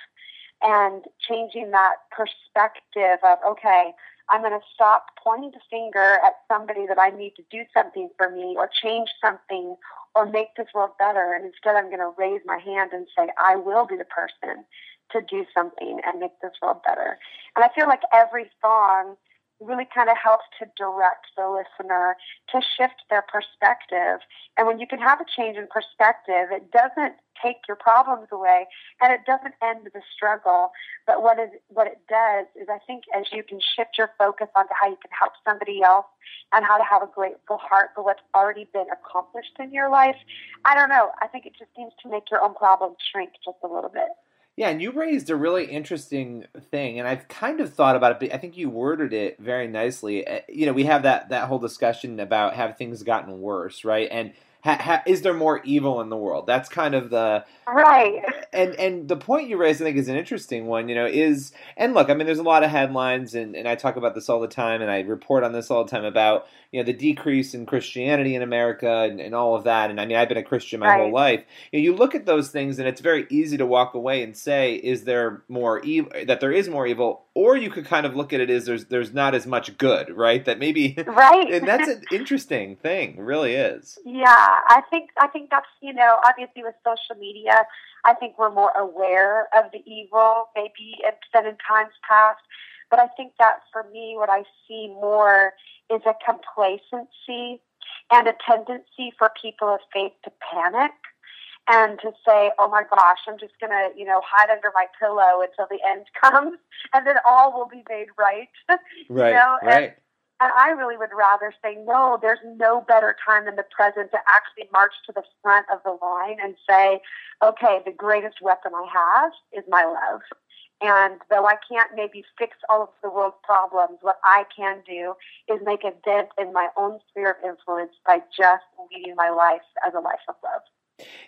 and changing that perspective of, okay, I'm going to stop pointing the finger at somebody that I need to do something for me or change something or make this world better. And instead, I'm going to raise my hand and say, I will be the person to do something and make this world better. And I feel like every song really kind of helps to direct the listener to shift their perspective. And when you can have a change in perspective, it doesn't take your problems away and it doesn't end the struggle. But what is what it does is I think as you can shift your focus onto how you can help somebody else and how to have a grateful heart for what's already been accomplished in your life, I don't know. I think it just seems to make your own problems shrink just a little bit. Yeah, and you raised a really interesting thing, and I've kind of thought about it, but I think you worded it very nicely. Uh, You know, we have that that whole discussion about have things gotten worse, right? And ha, ha, is there more evil in the world? That's kind of the Right. and and the point you raised, I think, is an interesting one. You know, is and look, I mean, there's a lot of headlines, and, and I talk about this all the time, and I report on this all the time about you know the decrease in Christianity in America and, and all of that. And I mean, I've been a Christian my whole life. You, know, you look at those things, and it's very easy to walk away and say, is there more evil? That there is more evil, or you could kind of look at it as there's there's not as much good, right? That maybe, Right. and that's an interesting thing, really is. Yeah, I think I think that's you know obviously with social media, I think we're more aware of the evil maybe than in times past. But I think that for me, what I see more is a complacency and a tendency for people of faith to panic and to say, "Oh my gosh, I'm just gonna you know hide under my pillow until the end comes, and then all will be made right." You Right, know, and- and I really would rather say, no, there's no better time than the present to actually march to the front of the line and say, okay, the greatest weapon I have is my love. And though I can't maybe fix all of the world's problems, what I can do is make a dent in my own sphere of influence by just leading my life as a life of love.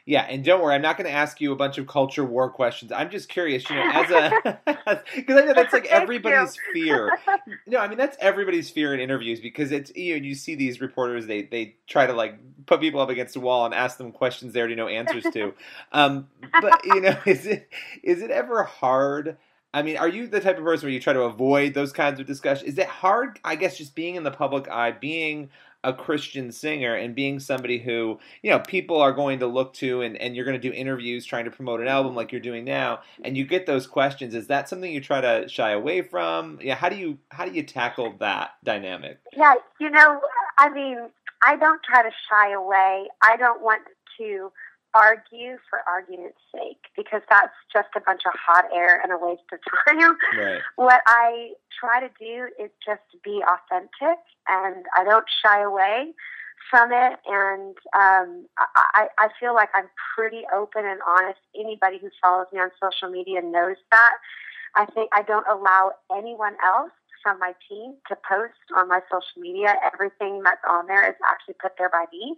Yeah, and don't worry, I'm not going to ask you a bunch of culture war questions. I'm just curious, you know, as a because I know that's like everybody's fear. No, I mean that's everybody's fear in interviews because it's you know you see these reporters they they try to like put people up against a wall and ask them questions they already know answers to. Um, but you know, is it is it ever hard? I mean, are you the type of person where you try to avoid those kinds of discussions? Is it hard? I guess just being in the public eye, being a Christian singer and being somebody who, you know, people are going to look to and, and you're going to do interviews trying to promote an album like you're doing now and you get those questions, is that something you try to shy away from? Yeah, how do you how do you tackle that dynamic? Yeah, you know, I mean, I don't try to shy away. I don't want to argue for argument's sake because that's just a bunch of hot air and a waste of time. Right. What I try to do is just be authentic and I don't shy away from it, and um, I, I feel like I'm pretty open and honest. Anybody who follows me on social media knows that. I think I don't allow anyone else from my team to post on my social media. Everything that's on there is actually put there by me.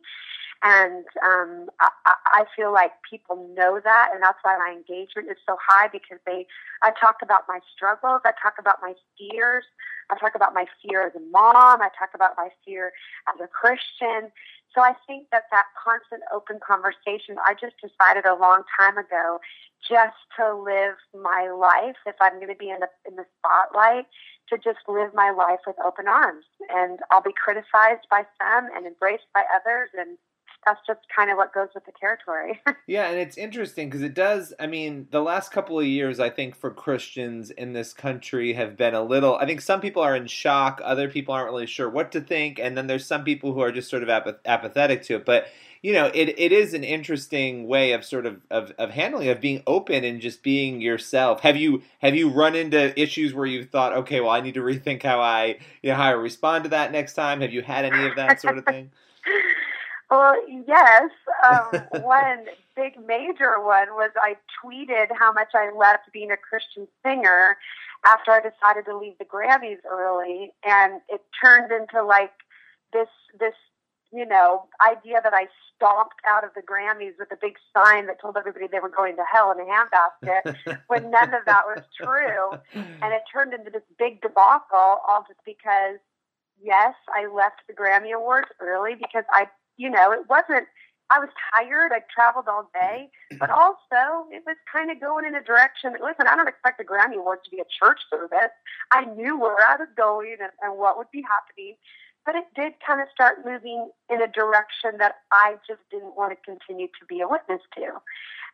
And um, I, I feel like people know that, and that's why my engagement is so high because they. I talk about my struggles. I talk about my fears. I talk about my fear as a mom. I talk about my fear as a Christian. So I think that that constant open conversation. I just decided a long time ago just to live my life. If I'm going to be in the in the spotlight, to just live my life with open arms, and I'll be criticized by some and embraced by others, and that's just kind of what goes with the territory. Yeah, and it's interesting because it does. I mean, the last couple of years, I think for Christians in this country have been a little. I think some people are in shock, other people aren't really sure what to think, and then there's some people who are just sort of apath- apathetic to it. But you know, it, it is an interesting way of sort of, of of handling of being open and just being yourself. Have you have you run into issues where you thought, okay, well, I need to rethink how I you know how I respond to that next time? Have you had any of that sort of thing? Well, yes. Um, one big major one was I tweeted how much I loved being a Christian singer after I decided to leave the Grammys early, and it turned into like this this you know idea that I stomped out of the Grammys with a big sign that told everybody they were going to hell in a handbasket when none of that was true, and it turned into this big debacle all just because yes, I left the Grammy Awards early because I you know, it wasn't, I was tired. I traveled all day, mm-hmm. but also it was kind of going in a direction. that, Listen, I don't expect the Grammy Awards to be a church service. I knew where I was going and, and what would be happening, but it did kind of start moving in a direction that I just didn't want to continue to be a witness to.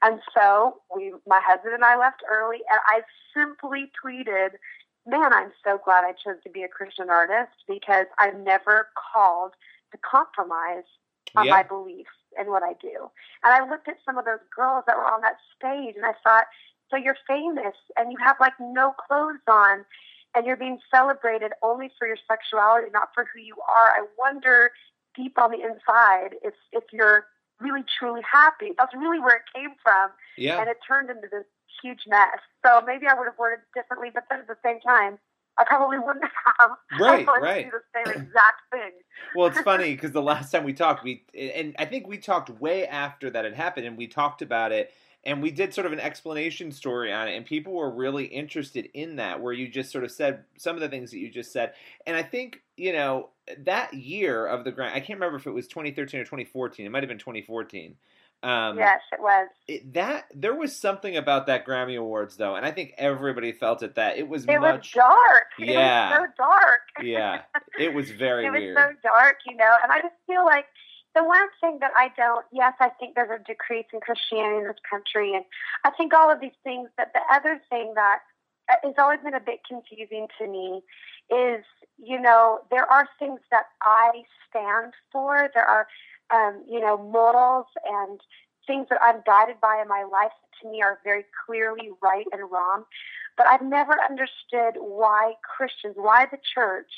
And so we, my husband and I left early, and I simply tweeted, Man, I'm so glad I chose to be a Christian artist because I've never called to compromise on Yeah. my beliefs and what I do. And I looked at some of those girls that were on that stage and I thought, so you're famous and you have like no clothes on and you're being celebrated only for your sexuality, not for who you are. I wonder deep on the inside if if you're really truly happy. That's really where it came from. Yeah. And it turned into this huge mess. So maybe I would have worded it differently, but then at the same time, I probably wouldn't have. Right, right. do the same exact thing. well, it's funny because the last time we talked, we and I think we talked way after that had happened, and we talked about it, and we did sort of an explanation story on it, and people were really interested in that, where you just sort of said some of the things that you just said, and I think you know that year of the grant, I can't remember if it was 2013 or 2014, it might have been 2014. Um, yes, it was. it, that there was something about that Grammy Awards though, and I think everybody felt it. That it was It was dark. Yeah. It was so dark. yeah, it was very it was so dark, you know. And I just feel like the one thing that I don't, yes, I think there's a decrease in Christianity in this country, and I think all of these things. But the other thing that has always been a bit confusing to me is, you know, there are things that I stand for. There are, um, you know, morals and things that I'm guided by in my life that to me are very clearly right and wrong. But I've never understood why Christians, why the church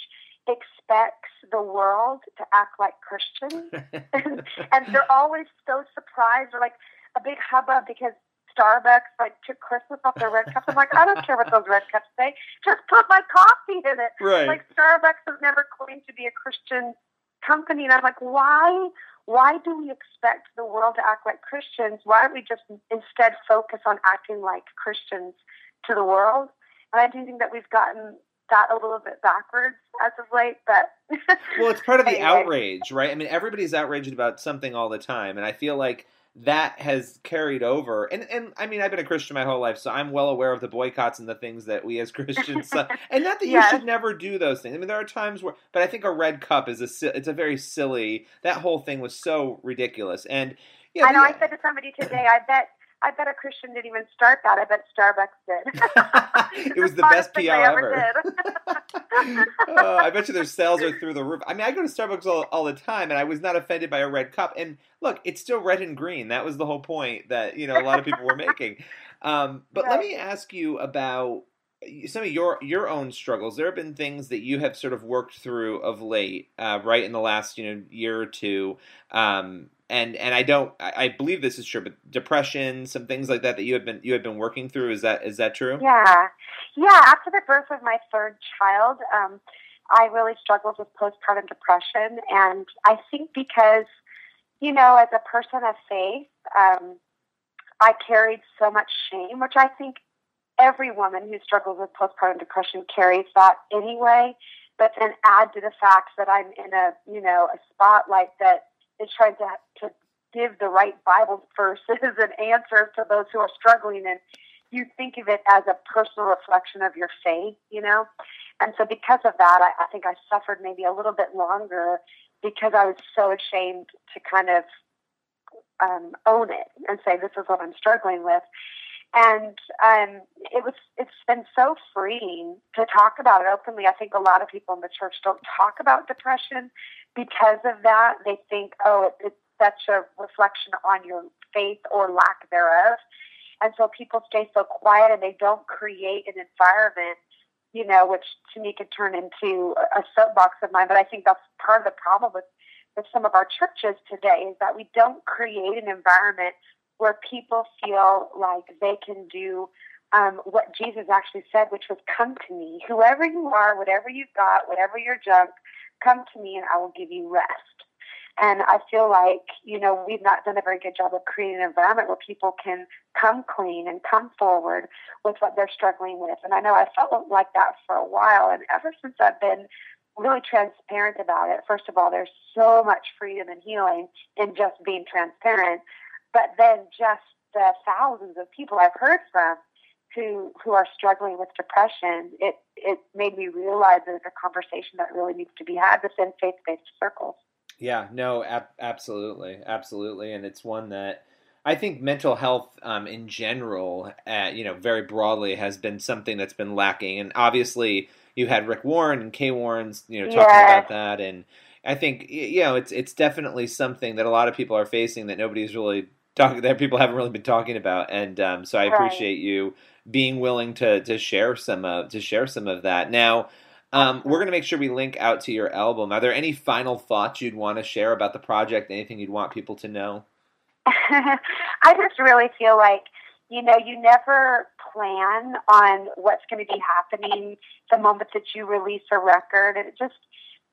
expects the world to act like Christians. and they're always so surprised or like a big hubbub because Starbucks like took Christmas off their red cups. I'm like, I don't care what those red cups say. Just put my coffee in it. Right. Like Starbucks has never claimed to be a Christian company, and I'm like, why? Why do we expect the world to act like Christians? Why don't we just instead focus on acting like Christians to the world? And I do think that we've gotten that a little bit backwards as of late, but well, it's part of the Anyway. outrage, right? I mean, everybody's outraged about something all the time, and I feel like that has carried over. And and I mean, I've been a Christian my whole life, so I'm well aware of the boycotts and the things that we as Christians. uh, and not that you should never do those things. I mean, there are times where, but I think a red cup is a it's a very silly. That whole thing was so ridiculous, and yeah, I know. the- I said to somebody today, I bet. I bet a Christian didn't even start that. I bet Starbucks did. it was It's the best PR ever. ever oh, I bet you their sales are through the roof. I mean, I go to Starbucks all, all the time, and I was not offended by a red cup. And look, it's still red and green. That was the whole point that you know a lot of people were making. Um, but let me ask you about some of your your own struggles. There have been things that you have sort of worked through of late, uh, right in the last you know year or two. Um, and and I don't I, I believe this is true, but depression, some things like that that you have been you have been working through. Is that is that true? Yeah, yeah. After the birth of my third child, um, I really struggled with postpartum depression, and I think because you know, as a person of faith, um, I carried so much shame, which I think every woman who struggles with postpartum depression carries that anyway. But then add to the fact that I'm in a you know a spotlight that is trying to to give the right Bible verses and answers to those who are struggling, and you think of it as a personal reflection of your faith, you know. And so because of that, I, I think I suffered maybe a little bit longer because I was so ashamed to kind of um, own it and say this is what I'm struggling with. And um, it was it's been so freeing to talk about it openly. I think a lot of people in the church don't talk about depression because of that. They think, oh, it, it's such a reflection on your faith or lack thereof. And so people stay so quiet and they don't create an environment you know, which to me could turn into a soapbox of mine. But I think that's part of the problem with, with some of our churches today is that we don't create an environment where people feel like they can do um, what Jesus actually said, which was, Come to me. Whoever you are, whatever you've got, whatever your junk, come to me and I will give you rest. And I feel like, you know, we've not done a very good job of creating an environment where people can come clean and come forward with what they're struggling with. And I know I felt like that for a while. And ever since I've been really transparent about it, first of all, there's so much freedom and healing in just being transparent. But then just the thousands of people I've heard from who who are struggling with depression, it it made me realize there's a conversation that really needs to be had within faith based circles. Yeah, no, ab- absolutely, absolutely, and it's one that I think mental health um, in general, uh, you know, very broadly, has been something that's been lacking. And obviously, you had Rick Warren and Kay Warren's, you know, talking Yeah. about that, and I think you know, it's it's definitely something that a lot of people are facing that nobody's really talking that people haven't really been talking about. And um, so I Right. appreciate you being willing to to share some of to share some of that now. Um, we're going to make sure we link out to your album. Are there any final thoughts you'd want to share about the project? Anything you'd want people to know? I just really feel like, you know, you never plan on what's going to be happening the moment that you release a record. And it just,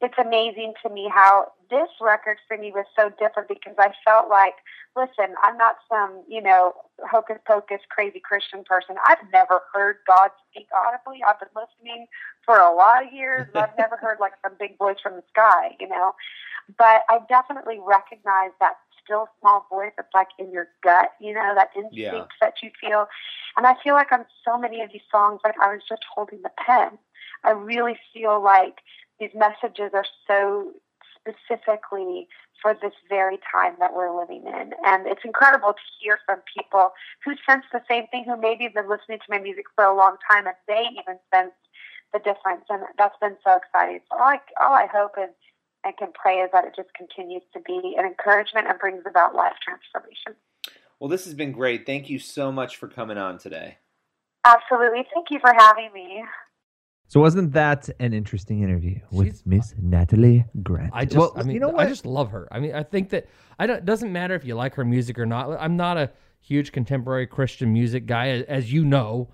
it's amazing to me how this record for me was so different because I felt like, listen, I'm not some, you know, hocus pocus crazy Christian person. I've never heard God speak audibly. I've been listening for a lot of years, and I've never heard like some big voice from the sky, you know. But I definitely recognize that still small voice that's like in your gut, you know, that instinct Yeah. that you feel. And I feel like on so many of these songs, like I was just holding the pen. I really feel like these messages are so specifically for this very time that we're living in. And it's incredible to hear from people who sense the same thing, who maybe have been listening to my music for a long time and they even sense the difference. And that's been so exciting. So all I, all I hope is and can pray is that it just continues to be an encouragement and brings about life transformation. Well, this has been great. Thank you so much for coming on today. Absolutely. Thank you for having me. So wasn't that an interesting interview with She's- Miss Natalie Grant? I just, well, I mean, you know I what? just love her. I mean, I think that I don't. It doesn't matter if you like her music or not. I'm not a huge contemporary Christian music guy, as, as you know,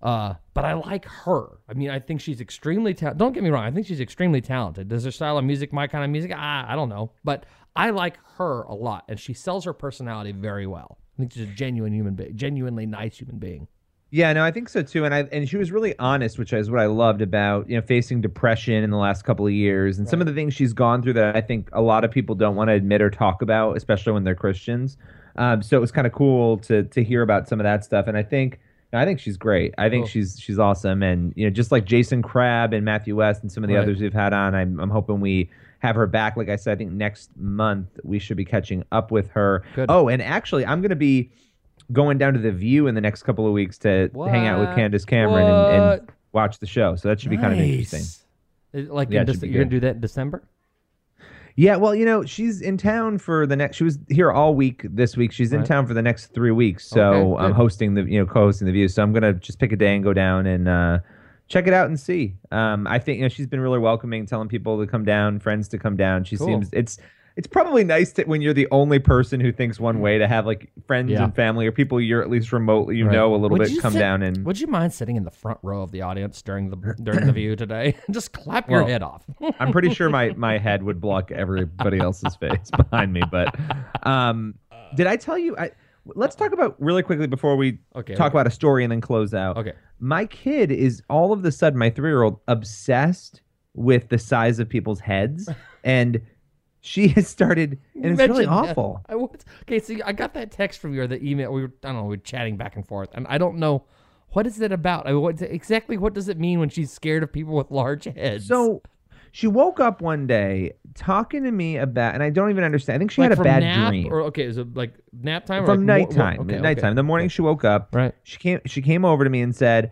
uh, but I like her. I mean, I think she's extremely talented. Don't get me wrong. I think she's extremely talented. Does her style of music my kind of music? Ah, I don't know, but I like her a lot, and she sells her personality very well. I think she's a genuine human being, genuinely nice human being. Yeah, no, I think so too. And I and she was really honest, which is what I loved about you know facing depression in the last couple of years and some of the things she's gone through that I think a lot of people don't want to admit or talk about, especially when they're Christians. Um, so it was kind of cool to to hear about some of that stuff. And I think I think she's great. I think Cool. she's she's awesome. And you know, just like Jason Crabb and Matthew West and some of the Right. others we've had on, I'm I'm hoping we have her back. Like I said, I think next month we should be catching up with her. Good. Oh, and actually, I'm going to be going down to the View in the next couple of weeks to hang out with What? Candace Cameron and, and watch the show. So that should be kind of interesting. Like Yeah, in you're gonna do that in December. Yeah, well, you know, she's in town for the next. She was here all week this week. She's in Right. town for the next three weeks. So Okay, I'm hosting the, you know, co-hosting the View. So I'm gonna just pick a day and go down and uh, check it out and see. Um, I think you know she's been really welcoming, telling people to come down, friends to come down. She Cool. seems it's it's probably nice that when you're the only person who thinks one way to have like friends Yeah. and family or people you're at least remotely you Right. know a little Would bit come sit- down and Would you mind sitting in the front row of the audience during the during the view today? Just clap your Well, head off. I'm pretty sure my my head would block everybody else's face behind me. But um, did I tell you? I let's talk about really quickly before we Okay, talk okay. about a story and then close out. Okay. My kid is all of the sudden my three year old obsessed with the size of people's heads, and she has started, and it's really that. awful. I was, okay, so I got that text from you or the email. We were, I don't know, we were chatting back and forth, and I don't know what is it about. I mean, what exactly what does it mean when she's scared of people with large heads? So she woke up one day talking to me about, and I don't even understand. I think she like had a bad nap, dream. or okay, is it like nap time or from like mo- mo- nighttime. okay, nighttime. okay. The morning she woke up, Right. She came. She came over to me and said,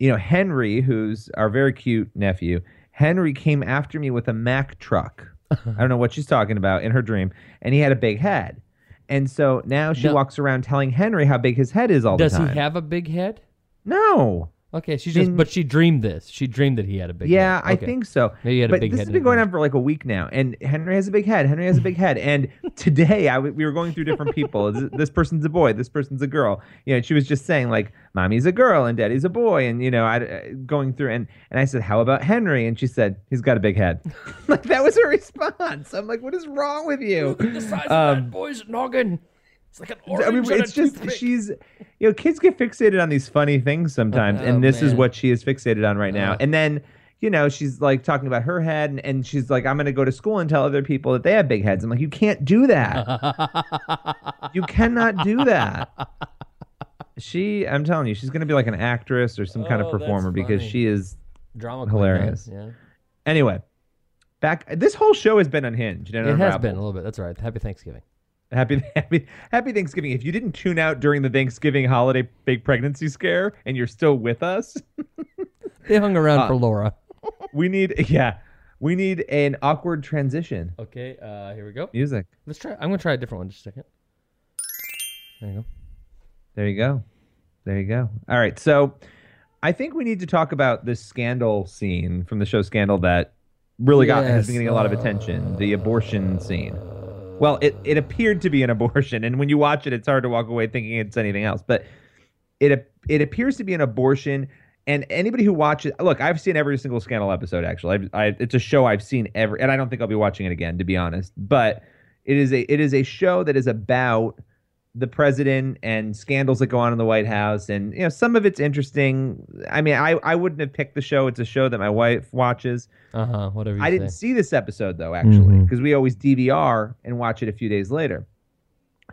"You know, Henry, who's our very cute nephew, Henry came after me with a Mack truck. I don't know what she's talking about in her dream, and he had a big head. And so now she No. walks around telling Henry how big his head is all the time. Does the he time. have a big head? no. Okay, she just Then- but she dreamed this. She dreamed that he had a big Yeah, head. I Okay. think so. Maybe he had a but big this head has been going on for like a week now, and Henry has a big head. Henry has a big head, and today I w- we were going through different people. this, this person's a boy. This person's a girl. You know, she was just saying like, "Mommy's a girl and Daddy's a boy," and you know, I uh, going through and and I said, "How about Henry?" And she said, "He's got a big head." like that was her response. I'm like, "What is wrong with you?" Look at the size Um, of that boy's noggin. It's like an orange I mean, on it's a just toothpick. she's, you know, kids get fixated on these funny things sometimes, Oh, and this is what she is fixated on right now. Uh. And then, you know, she's like talking about her head, and, and she's like, "I'm going to go to school and tell other people that they have big heads." I'm like, "You can't do that. you cannot do that." She, I'm telling you, she's going to be like an actress or some kind of Oh, performer because she is. Drama queen, hilarious. Yeah. Anyway, back. This whole show has been unhinged. and It has been a little bit. That's all right. Happy Thanksgiving. Happy, happy, happy Thanksgiving. If you didn't tune out during the Thanksgiving holiday big pregnancy scare and you're still with us, They hung around Uh, for Laura. we need, yeah, we need an awkward transition Okay, uh, here we go. music. Let's try. I'm gonna try a different one. Just a second. There you go. There you go. There you go. All right. So I think we need to talk about this scandal scene from the show Scandal that really got has been getting a lot of attention. The abortion scene. Well, it, it appeared to be an abortion, and when you watch it, it's hard to walk away thinking it's anything else. But it it appears to be an abortion. And anybody who watches, look, I've seen every single Scandal episode. Actually, I, I, it's a show I've seen every, and I don't think I'll be watching it again, to be honest. But it is a it is a show that is about the president and scandals that go on in the White House, and you know some of it's interesting. I mean, I I wouldn't have picked the show. It's a show that my wife watches. Uh huh. Whatever you I say. didn't see this episode though, actually, because we always DVR and watch it a few days later.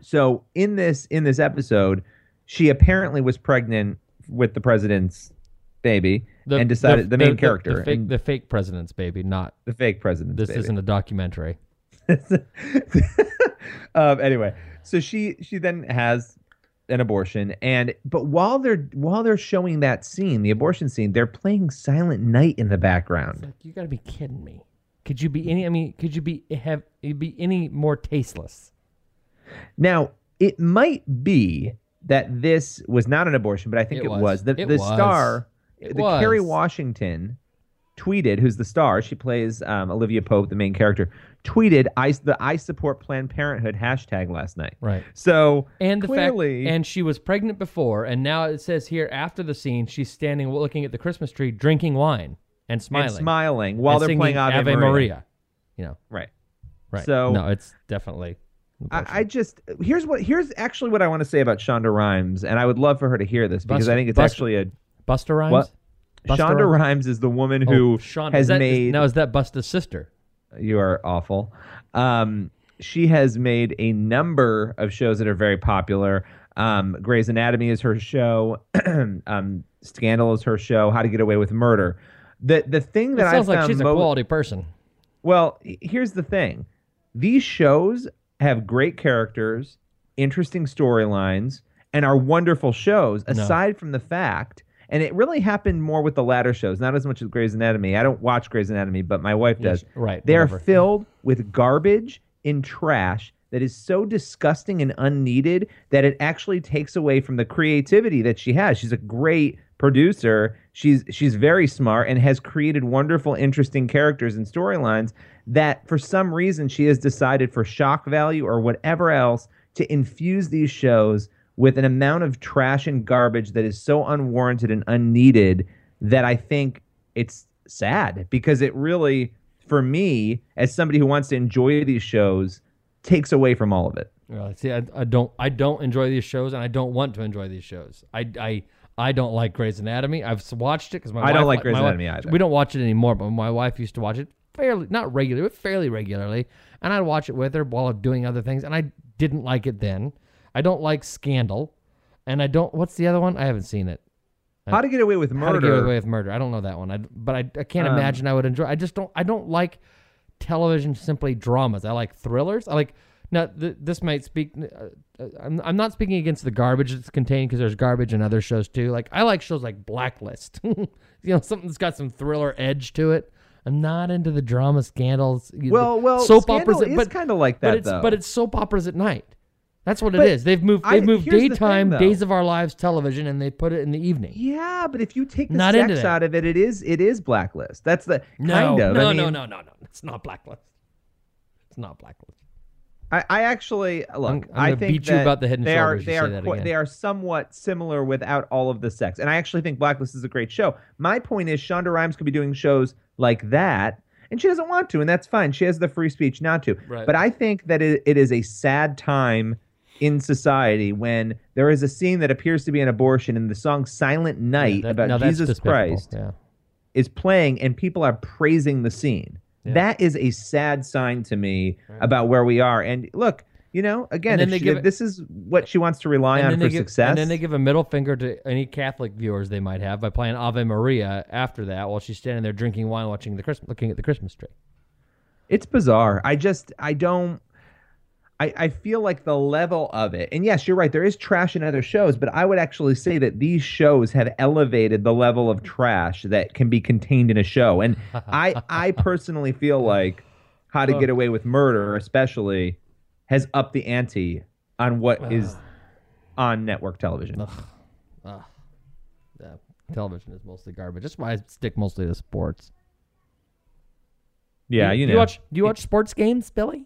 So in this in this episode, she apparently was pregnant with the president's baby and decided the, main character the, fake, and the fake president's baby, not the fake president. this baby. isn't a documentary. um, anyway, so she she then has an abortion, and but while they're while they're showing that scene, the abortion scene, they're playing Silent Night in the background. Like you got to be kidding me. Could you be any? I mean, could you be have be any more tasteless? Now, it might be that this was not an abortion, but I think It it, was. was. The, It the was. star, It the was. Washington, tweeted, who's the star? She plays um, Olivia Pope, the main character. Tweeted, "I the I support Planned Parenthood hashtag last night." Right. So And the clearly, fact, and she was pregnant before, and now it says here after the scene, she's standing looking at the Christmas tree, drinking wine and smiling, and smiling while and they're playing Ave, Ave Maria. Maria. You know, Right. right? So- no, it's definitely. I, I just here's what here's actually what I want to say about Shonda Rhimes, and I would love for her to hear this because Buster- I think it's Buster- actually a Buster Rhymes. what Busta Shonda Rhymes? Rhimes is the woman Oh, who Shonda- has is that, is- made now is that Busta's sister? You are awful. Um, she has made a number of shows that are very popular. Um, Grey's Anatomy is her show. um, Scandal is her show. How to Get Away with Murder. The the thing that That I sounds found like she's a mo- quality person. well, here's the thing. These shows have great characters, interesting storylines, and are wonderful shows, No. aside from the fact, and it really happened more with the latter shows, not as much as Grey's Anatomy. I don't watch Grey's Anatomy, but my wife does. right, They are whatever. filled with garbage and trash that is so disgusting and unneeded that it actually takes away from the creativity that she has. She's a great producer. She's she's very smart and has created wonderful, interesting characters and storylines that for some reason she has decided for shock value or whatever else to infuse these shows with an amount of trash and garbage that is so unwarranted and unneeded that I think it's sad because it really for me as somebody who wants to enjoy these shows takes away from all of it. Really? See, I, I don't I don't enjoy these shows, and I don't want to enjoy these shows. I I I don't like Grey's Anatomy. I've watched it because my I don't like Grey's my wife- Anatomy either. We don't watch it anymore, but my wife used to watch it fairly not regularly, but fairly regularly, and I'd watch it with her while doing other things, and I didn't like it then. I don't like Scandal, and I don't. What's the other one? I haven't seen it. How to get away with Murder. How to? Get Away with Murder. I don't know that one. I, but I, I can't Um, imagine I would enjoy. I just don't. I don't like television simply dramas. I like thrillers. I like. Now th- this might speak. Uh, uh, I'm, I'm not speaking against the garbage that's contained because there's garbage in other shows too. Like I like shows like Blacklist. you know, something that's got some thriller edge to it. I'm not into the drama scandals. Well, well, soap operas. is but kinda like but that, it's, though. But it's soap operas at night. That's what But it is. They've moved. They've moved here's thing, daytime. Days of Our Lives television, and they put it in the evening. Yeah, but if you take the Not sex out of it, it is it is blacklist. That's the No, kind of. no, I no, mean, no, no, no. It's not blacklist. It's not blacklist. I, I actually look. I'm I gonna think beat you that about the head and they are they are qu- they are somewhat similar without all of the sex, and I actually think Blacklist is a great show. My point is, Shonda Rhimes could be doing shows like that, and she doesn't want to, and that's fine. She has the free speech not to. Right. But I think that it, it is a sad time in society when there is a scene that appears to be an abortion, and the song "Silent Night" that- about Jesus Christ yeah. is playing and people are praising the scene. Yeah. That is a sad sign to me about where we are. And look, you know, again, she- give this is what she wants to rely on for give, success. and then they give a middle finger to any Catholic viewers they might have by playing Ave Maria after that while she's standing there drinking wine, watching the Christmas, looking at the Christmas tree. It's bizarre. I just I don't I, I feel like the level of it, and yes, you're right, there is trash in other shows, but I would actually say that these shows have elevated the level of trash that can be contained in a show. And I I personally feel like How to Get Away with Murder, especially, has upped the ante on what is on network television. Ugh. Yeah, television is mostly garbage. That's why I stick mostly to sports. Yeah, Do you do know. you watch do you watch sports games, Billy?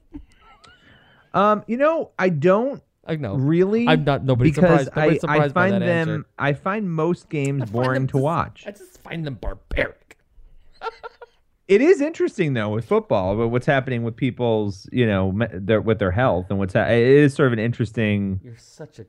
Um, you know, I don't I know. really. I'm not- nobody's because surprised- nobody's I, I surprised by find that them. answer. I find most games boring to just- watch. I just find them barbaric. It is interesting though with football, but what's happening with people's, you know, their, with their health and what's ha- it is sort of an interesting. You're such a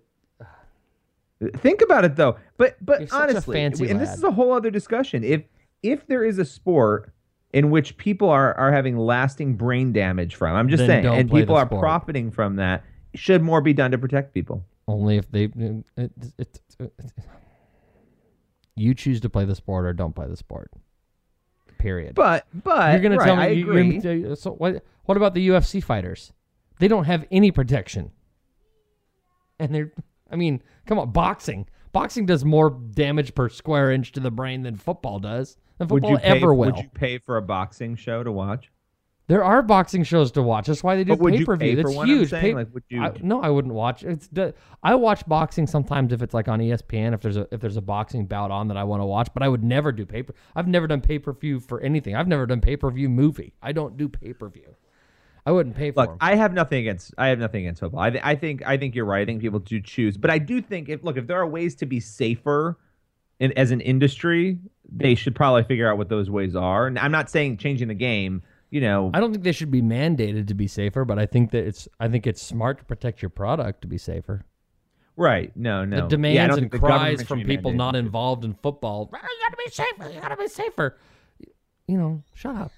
Think about it though, but but You're honestly, and this is a whole other discussion. If if there is a sport in which people are are having lasting brain damage from, I'm just Then saying, and people are profiting from that, should more be done to protect people? only if they it, it, it, you choose to play the sport or don't play the sport. Period. But but you're gonna right, tell me I you- you're agree. gonna so what what about the UFC fighters? They don't have any protection. And they're I mean, come on, boxing. Boxing does more damage per square inch to the brain than football does. Than would football you pay, ever will. Would you pay for a boxing show to watch? There are boxing shows to watch. That's why they do would pay per view. That's huge. Pay- Like, would you- I- no, I wouldn't watch. It's I watch boxing sometimes if it's like on ESPN. If there's a if there's a boxing bout on that I want to watch, but I would never do pay per. I've never done pay per view for anything. I've never done pay per view movie. I don't do pay per view. I wouldn't pay for Look, them. I have nothing against. I have nothing against football. I, th- I think. I think you're right. I think people do choose, but I do think if look, if there are ways to be safer, in, as an industry, they should probably figure out what those ways are. And I'm not saying changing the game. You know, I don't think they should be mandated to be safer, but I think that it's I think it's smart to protect your product to be safer. right? No, no. The demands don't and the cries from people mandated. not involved in football. "Ah, You gotta be safer. You gotta be safer. You know, shut up.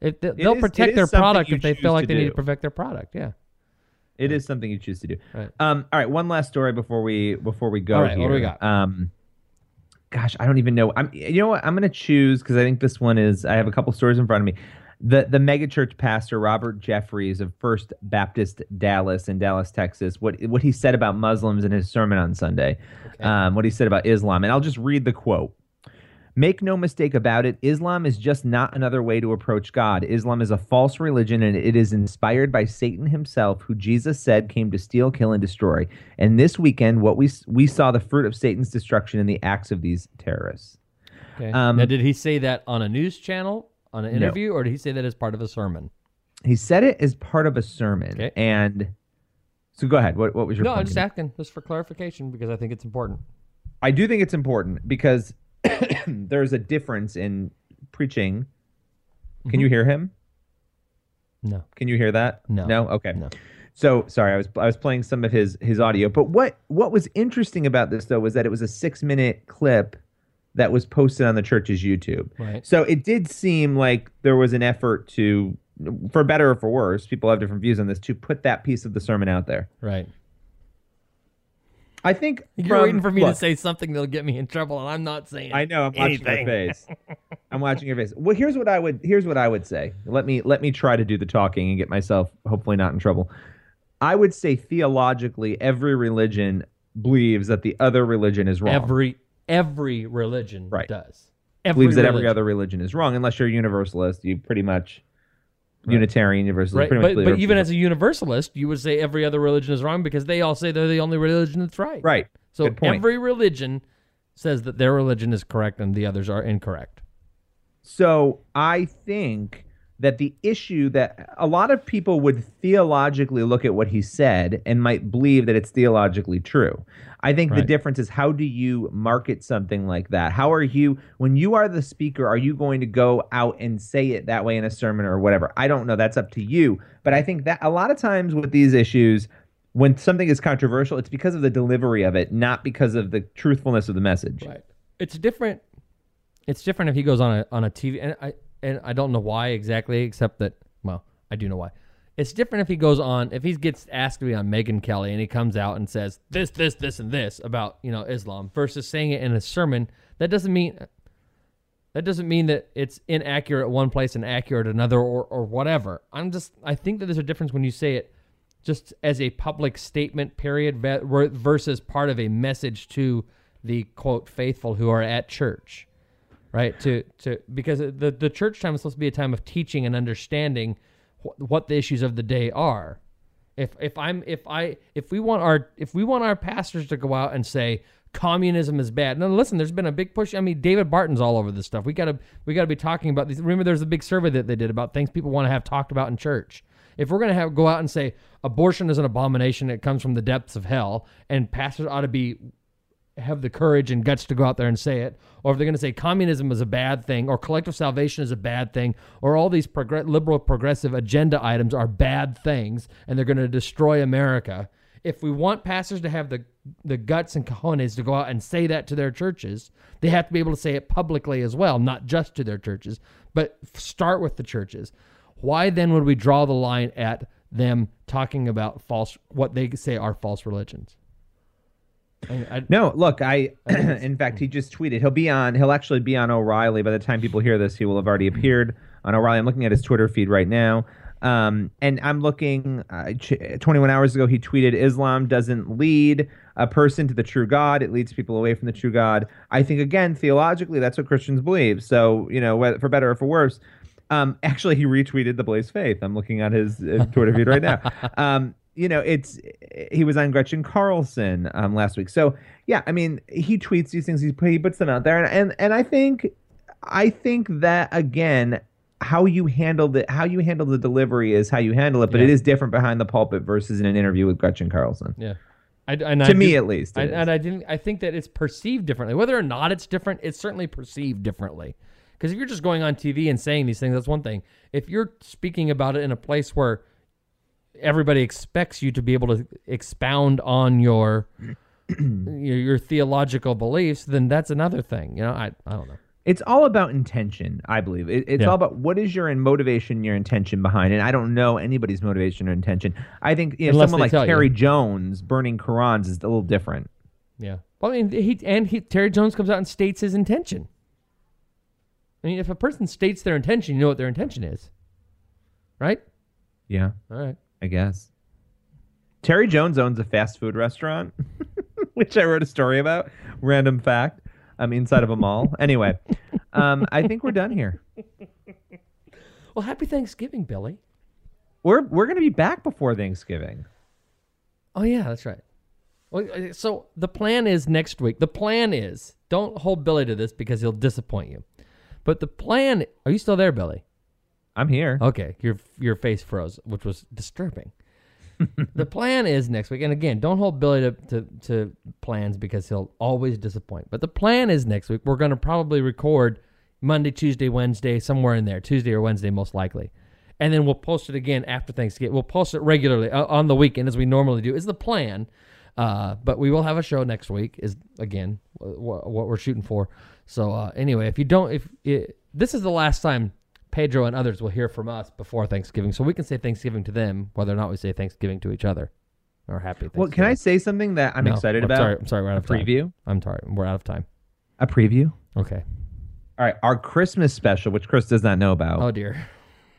If they, they'll is- protect their product if they feel like they need to protect their product. Yeah. It is something you choose to do. Right. Um. All right. One last story before we before we go. All right, Here. what do we got? Um. Gosh, I don't even know. I'm. You know what? I'm going to choose because I think this one is. I have a couple stories in front of me. The the megachurch pastor Robert Jeffress of First Baptist Dallas in Dallas, Texas. What what he said about Muslims in his sermon on Sunday. Um. What he said about Islam, and I'll just read the quote. Make no mistake about it, Islam is just not another way to approach God. Islam is a false religion and it is inspired by Satan himself, who Jesus said came to steal, kill, and destroy. And this weekend, what we we saw the fruit of Satan's destruction in the acts of these terrorists. Okay. Um, now, did he say that on a news channel, on an No. interview, or did he say that as part of a sermon? He said it as part of a sermon. Okay. And so go ahead. What, what was your No, I'm just asking, just for clarification, because I think it's important. I do think it's important because there's a difference in preaching. Can you mm-hmm. hear him? No. Can you hear that? No. No. Okay. No. So sorry, I was I was playing some of his his audio. But what what was interesting about this though was that it was a six minute clip that was posted on the church's YouTube. Right. So it did seem like there was an effort to, for better or for worse, people have different views on this, to put that piece of the sermon out there. Right. I think You're from- waiting for me to say something that'll get me in trouble, and I'm not saying. I know. I'm watching your face. I'm watching your face. Well, here's what I would here's what I would say. Let me let me try to do the talking and get myself hopefully not in trouble. I would say theologically, every religion believes that the other religion is wrong. Every every religion Right. does. Every believes that every other religion is wrong, unless you're a universalist. You pretty much Unitarian universalist. Right, but, but even as a universalist, you would say every other religion is wrong because they all say they're the only religion that's right. right. So every religion says that their religion is correct and the others are incorrect. So I think that the issue that a lot of people would theologically look at what he said and might believe that it's theologically true. I think the difference is how do you market something like that? How are you when you are the speaker, are you going to go out and say it that way in a sermon or whatever? I don't know, that's up to you. But I think that a lot of times with these issues when something is controversial, it's because of the delivery of it, not because of the truthfulness of the message. Right. It's different. It's different if he goes on a on a TV, and I and I don't know why exactly, except that well, I do know why. It's different if he goes on if he gets asked to be on Megyn Kelly and he comes out and says this, this, this, and this about you know Islam versus saying it in a sermon. That doesn't mean that doesn't mean that it's inaccurate at one place and accurate at another or or whatever. I'm just I think that there's a difference when you say it just as a public statement period versus part of a message to the quote faithful who are at church right? To to because the the church time is supposed to be a time of teaching and understanding wh- what the issues of the day are. If if i'm if i if we want our if we want our pastors to go out and say communism is bad no listen there's been a big push. I mean david barton's all over this stuff. We gotta we gotta be talking about these remember there's a big survey that they did about things people want to have talked about in church. If we're to have go out and say abortion is an abomination it comes from the depths of hell and pastors ought to be have the courage and guts to go out there and say it, or if they're going to say communism is a bad thing, or collective salvation is a bad thing, or all these progr- liberal progressive agenda items are bad things and they're going to destroy America. If we want pastors to have the the guts and cojones to go out and say that to their churches, they have to be able to say it publicly as well, not just to their churches, but start with the churches. Why then would we draw the line at them talking about false what they say are false religions? I, I, No, look, I in fact he just tweeted. He'll be on he'll actually be on O'Reilly by the time people hear this, he will have already appeared on O'Reilly. I'm looking at his Twitter feed right now. Um, and I'm looking uh, 21 hours ago he tweeted Islam doesn't lead a person to the true God, it leads people away from the true God. I think again theologically that's what Christians believe. So, you know, for better or for worse, um, actually, he retweeted the Blaze Faith. I'm looking at his uh, Twitter feed right now. Um, you know, it's he was on Gretchen Carlson um, last week. So yeah, I mean, he tweets these things. He, he puts them out there, and, and and I think, I think that again, how you handle the how you handle the delivery is how you handle it. But Yeah. it is different behind the pulpit versus in an interview with Gretchen Carlson. Yeah. I, and To I me, do- at least, I, and I didn't. I think that it's perceived differently. Whether or not it's different, it's certainly perceived differently. Because if you're just going on TV and saying these things, that's one thing. If you're speaking about it in a place where everybody expects you to be able to expound on your your, your theological beliefs, then that's another thing. You know, I I don't know. It's all about intention, I believe. It, it's Yeah. all about what is your motivation, your intention behind And I don't know anybody's motivation or intention. I think you know, Unless someone like tell you. Terry Jones burning Qurans is a little different. Yeah. Well, I mean, he and he, Terry Jones comes out and states his intention. I mean, if a person states their intention, you know what their intention is, right? Yeah, All right. I guess. Terry Jones owns a fast food restaurant, which I wrote a story about. Random fact. I'm inside of a mall. Anyway, Um, I think we're done here. Well, happy Thanksgiving, Billy. We're we're gonna be back before Thanksgiving. Oh yeah, that's right. Well, uh, so the plan is next week. The plan is don't hold Billy to this because he'll disappoint you. But the plan are you still there, Billy? I'm here. Okay, your your face froze, which was disturbing. the plan is next week, and again, don't hold Billy to, to, to plans because he'll always disappoint. But the plan is next week. We're going to probably record Monday, Tuesday, Wednesday, somewhere in there, Tuesday or Wednesday, most likely, and then we'll post it again after Thanksgiving. We'll post it regularly uh, on the weekend as we normally do. Is the plan? Uh, but we will have a show next week. Is again what, what we're shooting for. So uh, anyway, if you don't, if it, this is the last time Pedro and others will hear from us before Thanksgiving, so we can say Thanksgiving to them, whether or not we say Thanksgiving to each other, or Happy. Thanksgiving. Well, can I say something that I'm No, excited I'm about? Sorry, I'm sorry, we're out a of time. preview. I'm sorry, we're out of time. A preview. Okay. All right, our Christmas special, which Chris does not know about, Oh dear.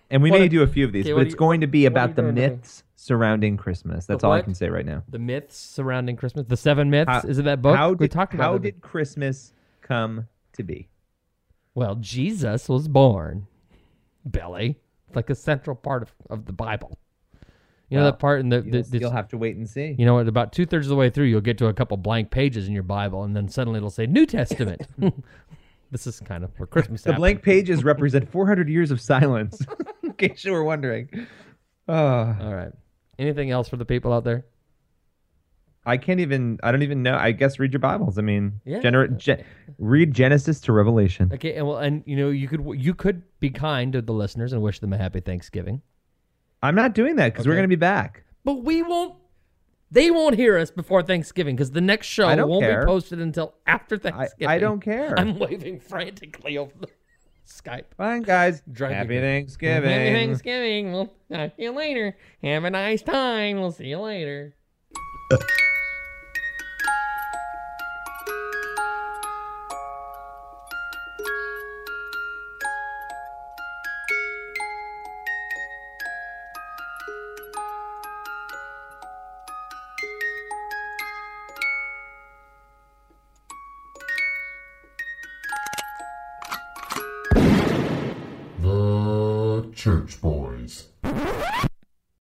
and we what may are- do a few of these, okay, but are it's you- going to be what are about the doing, myths surrounding Christmas. That's The all I what? can say right now. The myths surrounding Christmas, the seven myths. How- is it that book How we did, talked about? how it. did Christmas come to be? Well, Jesus was born, Billy. It's like a central part of, of the Bible. You know Well, that part in the, You'll, the, you'll have to wait and see. you know what? About two thirds of the way through, you'll get to a couple blank pages in your Bible, and then suddenly it'll say New Testament. this is kind of where Christmas. the happened. blank pages represent 400 years of silence, in case you were wondering. Oh, All right. Anything else for the people out there? I can't even. I don't even know. I guess read your Bibles. I mean, Yeah. gener- ge- read Genesis to Revelation. Okay, and well, and you know, you could you could be kind to the listeners and wish them a happy Thanksgiving, I'm not doing that because we're going to be back. but we won't. They won't hear us before Thanksgiving because the next show won't care. be posted until after Thanksgiving. I don't care. I'm waving frantically over the Skype. Fine, guys. Drive me Happy crazy. Thanksgiving. Happy Thanksgiving. We'll uh, talk to you later. Have a nice time. We'll see you later. Uh,